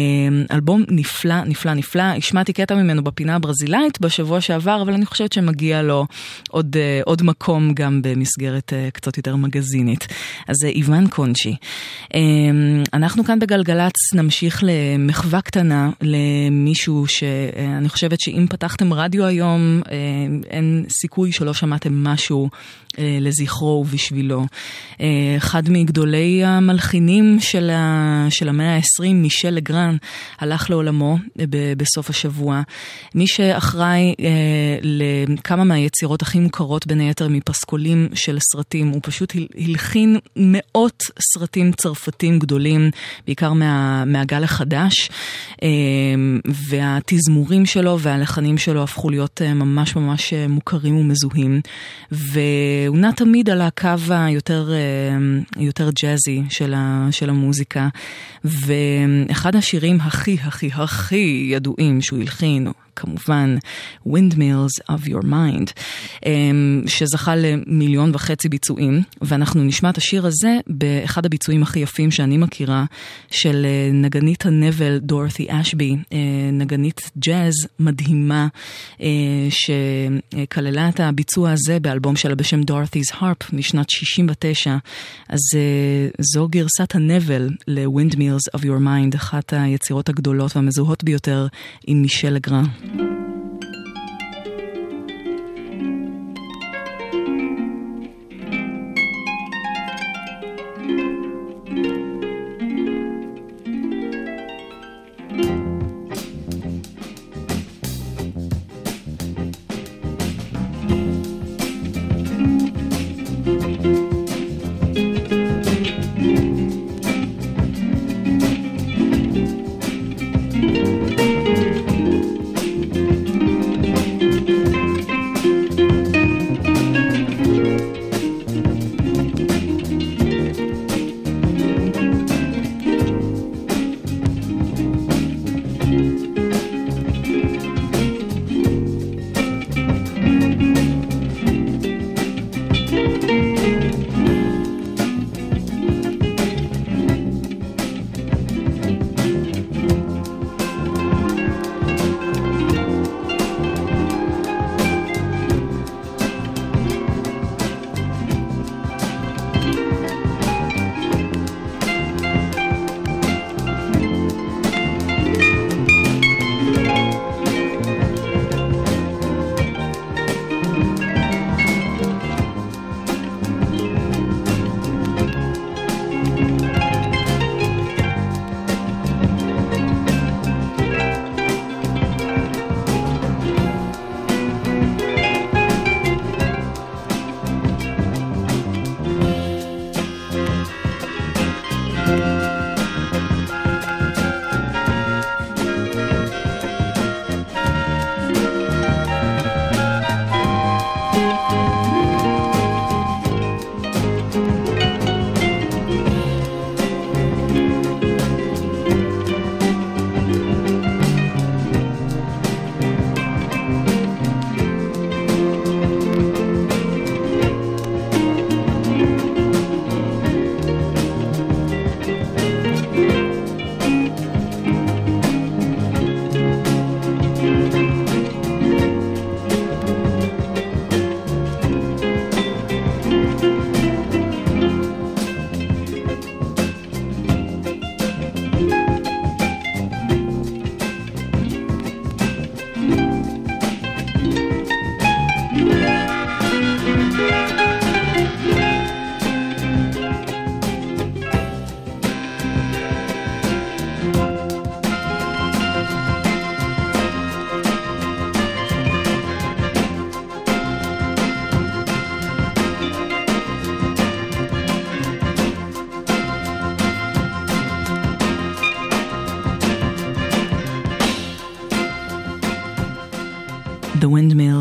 אלבום נפלא, נפלא, נפלא. השמעתי קטע ממנו בפינה הברזילאית בשבוע שעבר, אבל אני חושבת שמגיע לו עוד, אה, עוד מקום גם במסגרת קצת יותר מגזינית. אז זה איוון קונצ'י. אנחנו כאן בגלגלצ נמשיך למחווה קטנה למישהו שאני חושבת שאם פתחתם רדיו היום, אין סיכוי שלא שמעתם משהו לזכרו ובשבילו. אה, אחד מגדולי המלחינים של, ה, של המאה ה-20, מישל לגרן, הלך לעולמו אה, בסוף השבוע. מי שאחראי אה, לכמה מהיצירות הכי מוכרות, בין היתר מפסקולים של סרטים, הוא פשוט הלחין מאות סרטים צרפתים גדולים, בעיקר מה, מהגל החדש, והתזמורים שלו והלחנים שלו הפכו להיות ממש ממש מוכרים ומזוהים. והוא נע תמיד על הקו היותר אה, יותר ג'אזי של, ה, של המוזיקה. ואחד השירים הכי הכי הכי ידועים שהוא הלחין, כמובן Windmills of Your Mind, אמ, שזכה למיליון וחצי ביצועים, ואנחנו נשמע את השיר הזה באחד הביצועים הכי יפים שאני מכירה, של אה, נגנית הנבל דורת'י אשבי, אה, נגנית ג'אז מדהימה, אה, שכללה את הביצוע הזה באלבום שלה בשם דורת'י's Harp משנת 69, אז זו גרסת הנבל ל-Windmills of Your Mind, אחת היצירות הגדולות והמזוהות ביותר עם מישל לגרן. Thank you.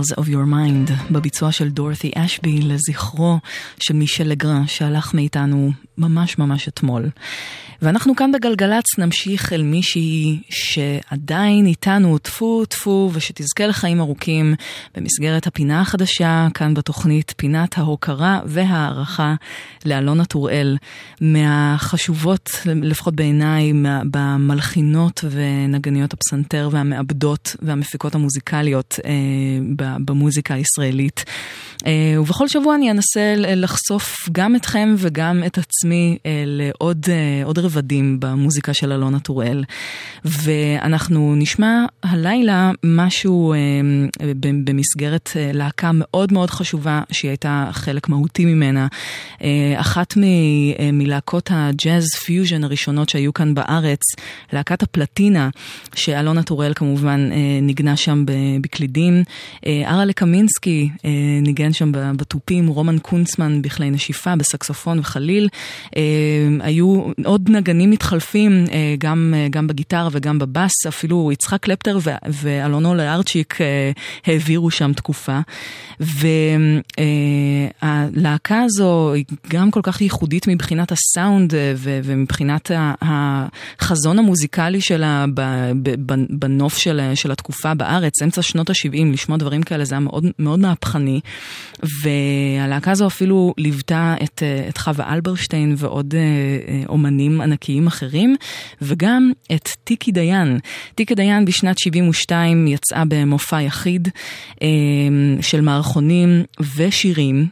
Windmills of Your Mind, בביצוע של דורתי אשבי לזכרו של מישל לגרן שהלך מאיתנו ממש ממש אתמול. ואנחנו כאן בגלגלצ נמשיך אל מישהי שעדיין איתנו, טפו טפו, ושתזכה לחיים ארוכים במסגרת הפינה החדשה כאן בתוכנית, פינת ההוקרה וההערכה לאלונה טוראל, מהחשובות, לפחות בעיניי, במלחינות ונגניות הפסנתר והמעבדות והמפיקות המוזיקליות אה, במוזיקה הישראלית. אה, ובכל שבוע אני אנסה לחשוף גם אתכם וגם את עצמי אה, לעוד עוד רבדים במוזיקה של אלונה טוראל. ואנחנו נשמע הלילה משהו במסגרת להקה מאוד מאוד חשובה שהיא הייתה חלק מהותי ממנה. אחת מלהקות הג'אז פיוז'ן הראשונות שהיו כאן בארץ, להקת הפלטינה, שאלונה טוראל כמובן ניגנה שם בקלידים. ארה לקמינסקי ניגן שם בתופים, רומן קונצמן בכלי נשיפה, בסקסופון וחליל. אה, היו עוד נגנים מתחלפים, אה, גם, אה, גם בגיטרה וגם בבאס, אפילו יצחק קלפטר ואלונו לארצ'יק העבירו שם תקופה. והלהקה הזו היא גם כל כך ייחודית מבחינת הסאונד ומבחינת החזון המוזיקלי שלה בנוף של, של התקופה בארץ, אמצע שנות ה-70, לשמוע דברים כאלה זה היה מאוד, מאוד מהפכני. והלהקה הזו אפילו ליוותה את, אה, את חווה אלברשטיין ועוד אה, אה, אומנים ענקיים אחרים, וגם את טיקי דיין. טיקי דיין בשנת 72 יצאה במופע יחיד של מערכונים ושירים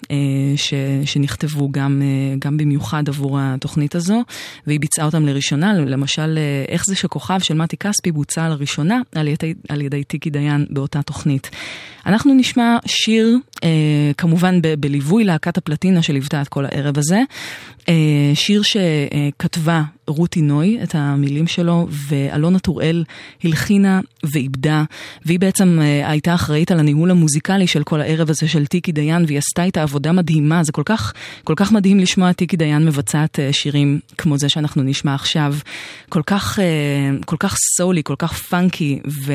ש, שנכתבו גם, גם במיוחד עבור התוכנית הזו, והיא ביצעה אותם לראשונה, למשל איך זה שכוכב של מתי כספי בוצע לראשונה על ידי, על ידי טיקי דיין באותה תוכנית. אנחנו נשמע שיר, אה, כמובן בליווי להקת הפלטינה שליוותה את כל הערב הזה, שיר שכתבה רותי נוי את המילים שלו, ואלונה טוראל הלחינה ואיבדה, והיא בעצם אה, הייתה אחראית על הניהול המוזיקלי של כל הערב הזה של טיקי דיין, והיא עשתה איתה עבודה מדהימה, זה כל כך, כל כך מדהים לשמוע טיקי דיין מבצעת אה, שירים כמו זה שאנחנו נשמע עכשיו, כל כך, אה, כל כך סולי, כל כך פאנקי, ו...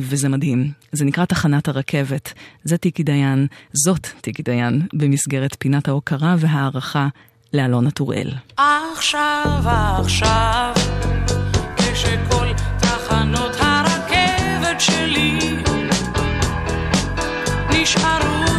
וזה מדהים. זה נקרא תחנת הרכבת. זה טיקי דיין, זאת טיקי דיין, במסגרת פינת ההוקרה וההערכה לאלונה טוראל.
עכשיו, עכשיו, כשכל תחנות הרכבת שלי נשארו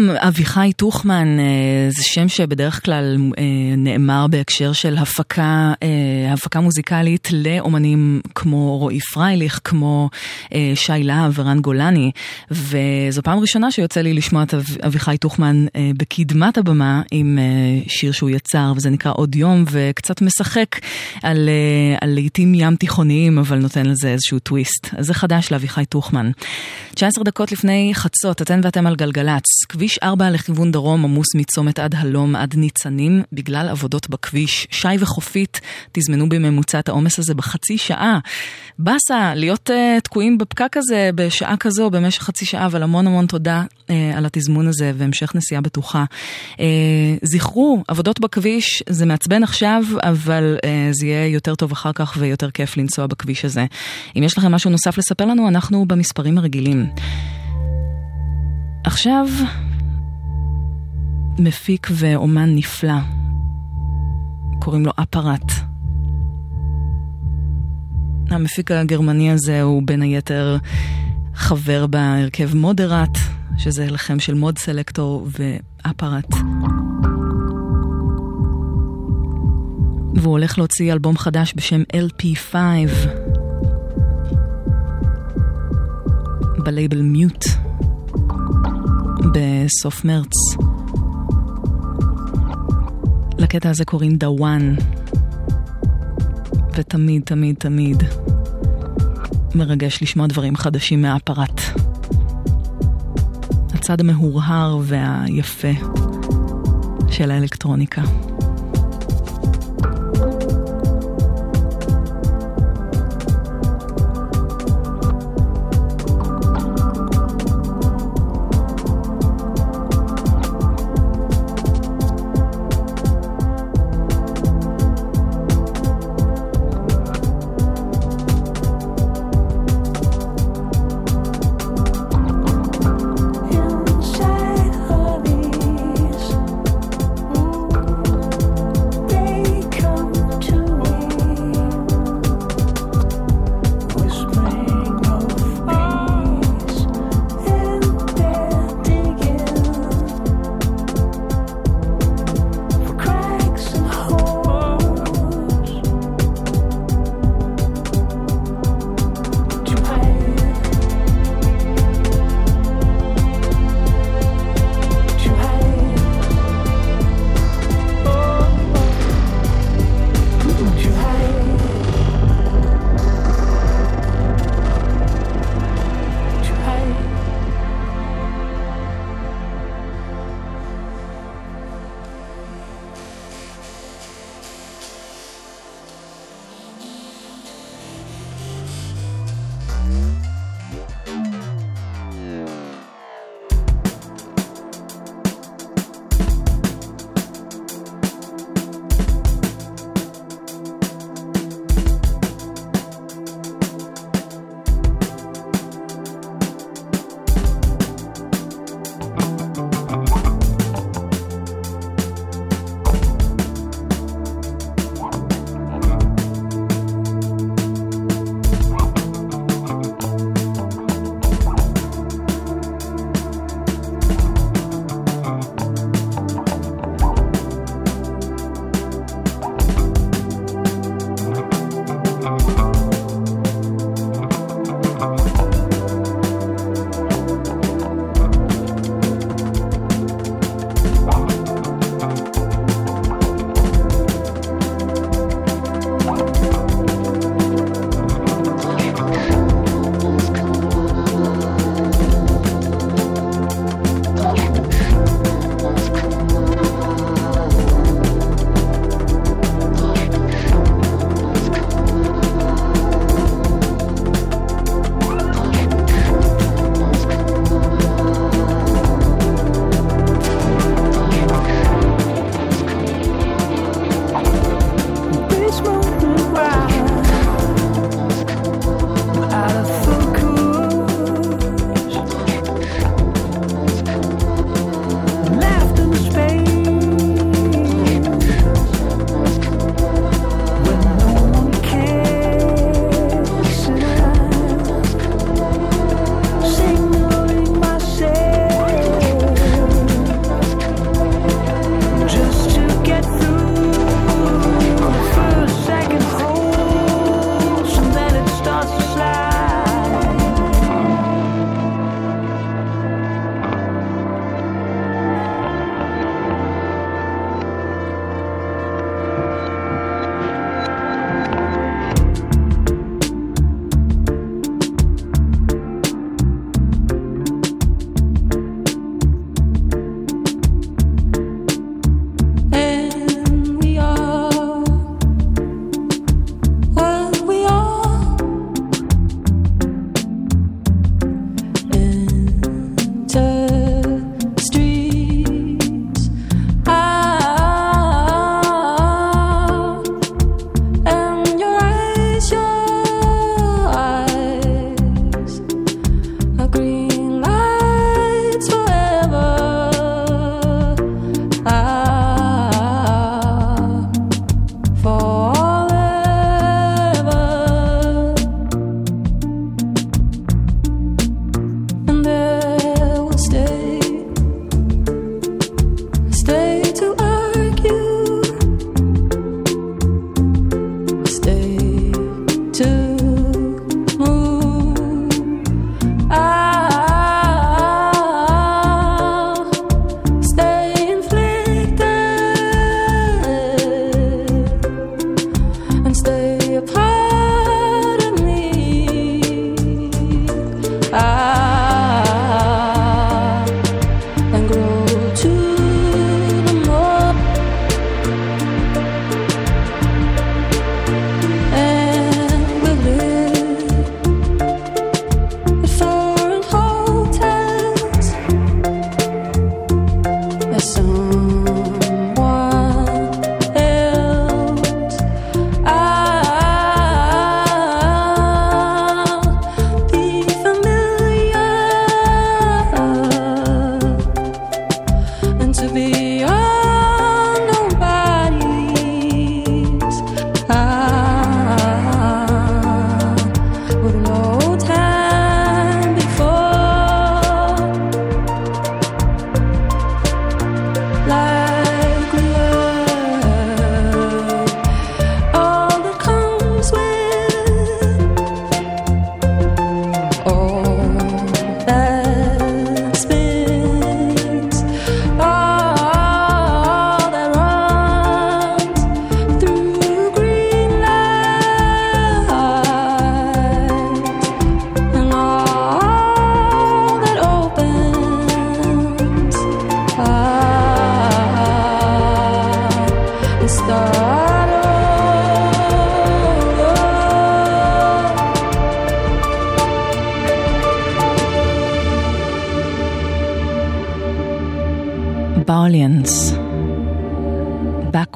יום, אביחי טוחמן, אה, זה שם שבדרך כלל אה, נאמר בהקשר של הפקה, אה, הפקה מוזיקלית לאומנים כמו רועי פרייליך, כמו שי להב ורן גולני, וזו פעם ראשונה שיוצא לי לשמוע את אביחי טוחמן בקדמת הבמה עם שיר שהוא יצר, וזה נקרא עוד יום, וקצת משחק על, על לעיתים ים תיכוניים, אבל נותן לזה איזשהו טוויסט. אז זה חדש לאביחי טוחמן. 19 דקות לפני חצות, אתן ואתם על גלגלצ. כביש 4 לכיוון דרום עמוס מצומת עד הלום עד ניצנים בגלל עבודות בכביש. שי וחופית תזמנו בממוצע את העומס הזה בחצי שעה. באסה, להיות uh, תקועים בפקק הזה בשעה כזו במשך חצי שעה, אבל המון המון תודה uh, על התזמון הזה והמשך נסיעה בטוחה. Uh, זכרו, עבודות בכביש זה מעצבן עכשיו, אבל uh, זה יהיה יותר טוב אחר כך ויותר כיף לנסוע בכביש הזה. אם יש לכם משהו נוסף לספר לנו, אנחנו במספרים הרגילים. עכשיו, מפיק ואומן נפלא, קוראים לו אפרט. המפיק הגרמני הזה הוא בין היתר חבר בהרכב מודרט, שזה לכם של מוד סלקטור ואפרט. והוא הולך להוציא אלבום חדש בשם LP5 בלייבל מיוט. בסוף מרץ. לקטע הזה קוראים The One, ותמיד, תמיד, תמיד מרגש לשמוע דברים חדשים מהאפרט. הצד המהורהר והיפה של האלקטרוניקה.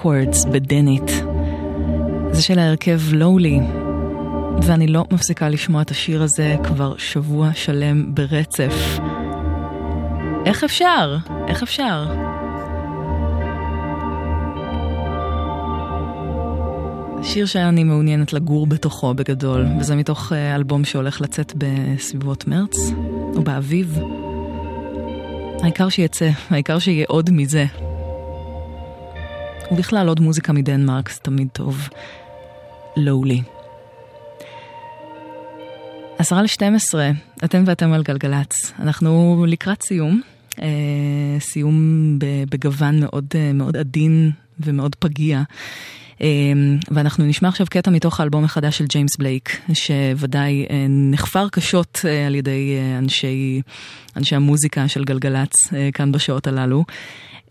Backwards בדנית. זה של ההרכב לואולי, ואני לא מפסיקה לשמוע את השיר הזה כבר שבוע שלם ברצף. איך אפשר? איך אפשר? שיר שאני מעוניינת לגור בתוכו בגדול, וזה מתוך אה, אלבום שהולך לצאת בסביבות מרץ, או באביב. העיקר שיצא, העיקר שיהיה עוד מזה. ובכלל עוד מוזיקה מדנמרק זה תמיד טוב. לואולי. עשרה לשתים עשרה, אתם ואתם על גלגלצ. אנחנו לקראת סיום. אה, סיום בגוון מאוד, אה, מאוד עדין ומאוד פגיע. אה, ואנחנו נשמע עכשיו קטע מתוך האלבום החדש של ג'יימס בלייק, שוודאי אה, נחפר קשות אה, על ידי אה, אנשי, אנשי המוזיקה של גלגלצ כאן בשעות הללו.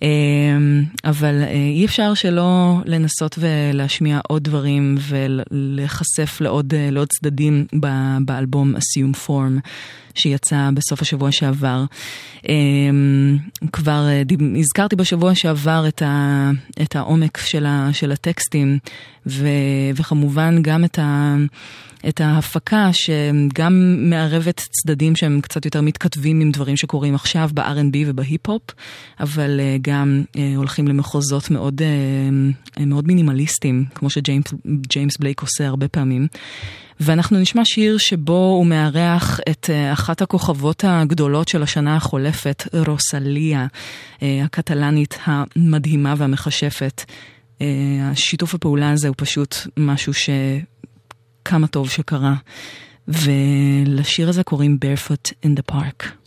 אמ, אבל אי אפשר שלא לנסות ולהשמיע עוד דברים ולהיחשף לעוד, לעוד צדדים באלבום Assume Form שיצא בסוף השבוע שעבר. אמ, כבר אה, הזכרתי בשבוע שעבר את, ה, את העומק של, ה, של הטקסטים ו, וכמובן גם את ה... את ההפקה שגם מערבת צדדים שהם קצת יותר מתכתבים עם דברים שקורים עכשיו ב-R&B ובהיפ-הופ, אבל אה, גם אה, הולכים למחוזות מאוד, מאוד מינימליסטיים, כמו שג'יימס בלייק עושה הרבה פעמים. ואנחנו נשמע שיר שבו הוא מארח את אחת הכוכבות הגדולות של השנה החולפת, רוסליה, הקטלנית המדהימה והמכשפת. השיתוף הפעולה הזה הוא פשוט משהו ש... כמה טוב שקרה. ולשיר הזה קוראים Barefoot in the Park.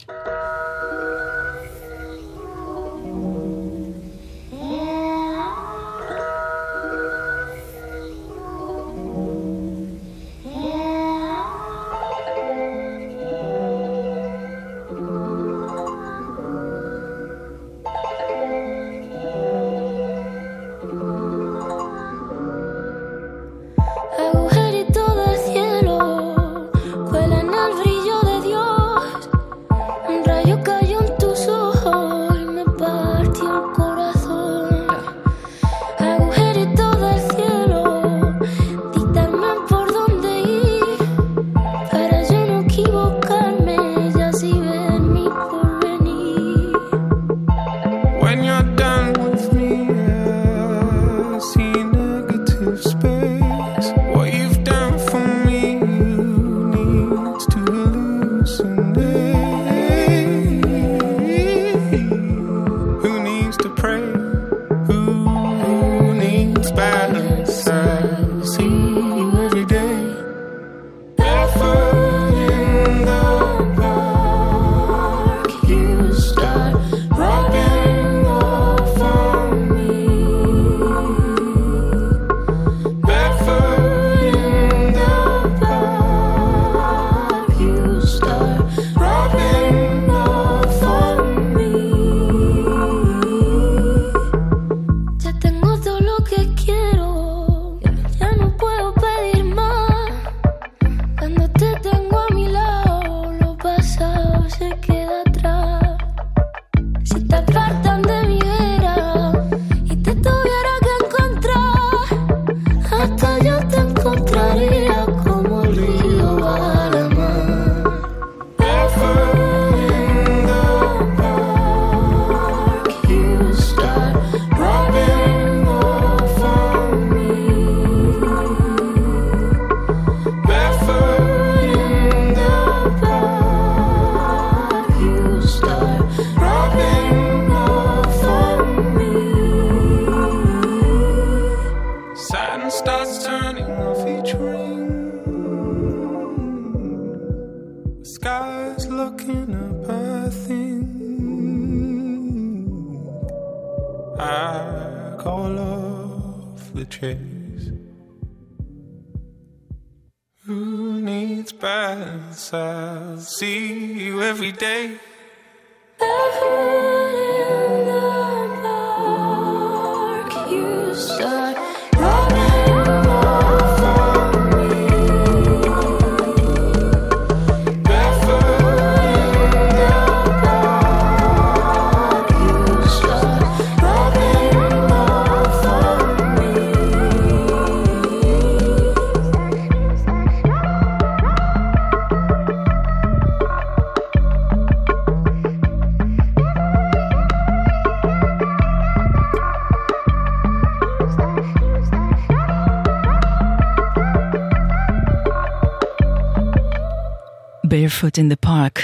Barefoot in the Park,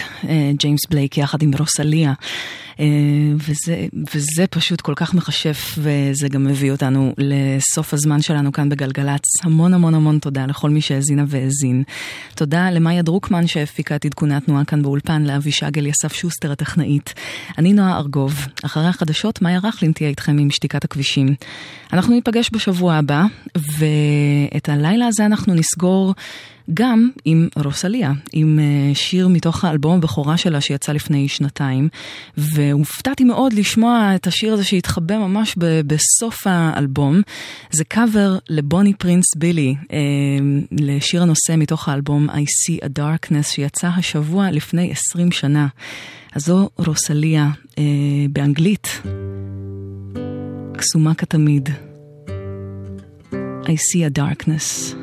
ג'יימס בלייק יחד עם רוסליה. אה, וזה, וזה פשוט כל כך מכשף, וזה גם מביא אותנו לסוף הזמן שלנו כאן בגלגלצ. המון המון המון תודה לכל מי שהאזינה והאזין. תודה למאיה דרוקמן שהפיקה את עדכוני התנועה כאן באולפן, לאבישג אליסף שוסטר הטכנאית. אני נועה ארגוב. אחרי החדשות, מאיה רכלין תהיה איתכם עם שתיקת הכבישים. אנחנו ניפגש בשבוע הבא, ואת הלילה הזה אנחנו נסגור. גם עם רוסליה, עם אה, שיר מתוך האלבום הבכורה שלה שיצא לפני שנתיים, והופתעתי מאוד לשמוע את השיר הזה שהתחבא ממש בסוף האלבום. זה קאבר לבוני פרינס בילי, אה, לשיר הנושא מתוך האלבום I See a Darkness שיצא השבוע לפני 20 שנה. אז זו רוסליה אה, באנגלית, קסומה כתמיד. I see a darkness.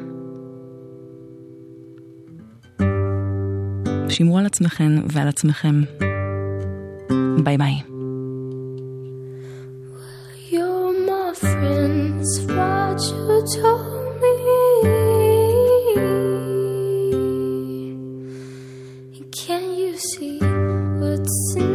שמרו על עצמכם ועל עצמכם. ביי ביי.
My friends, what you told assim.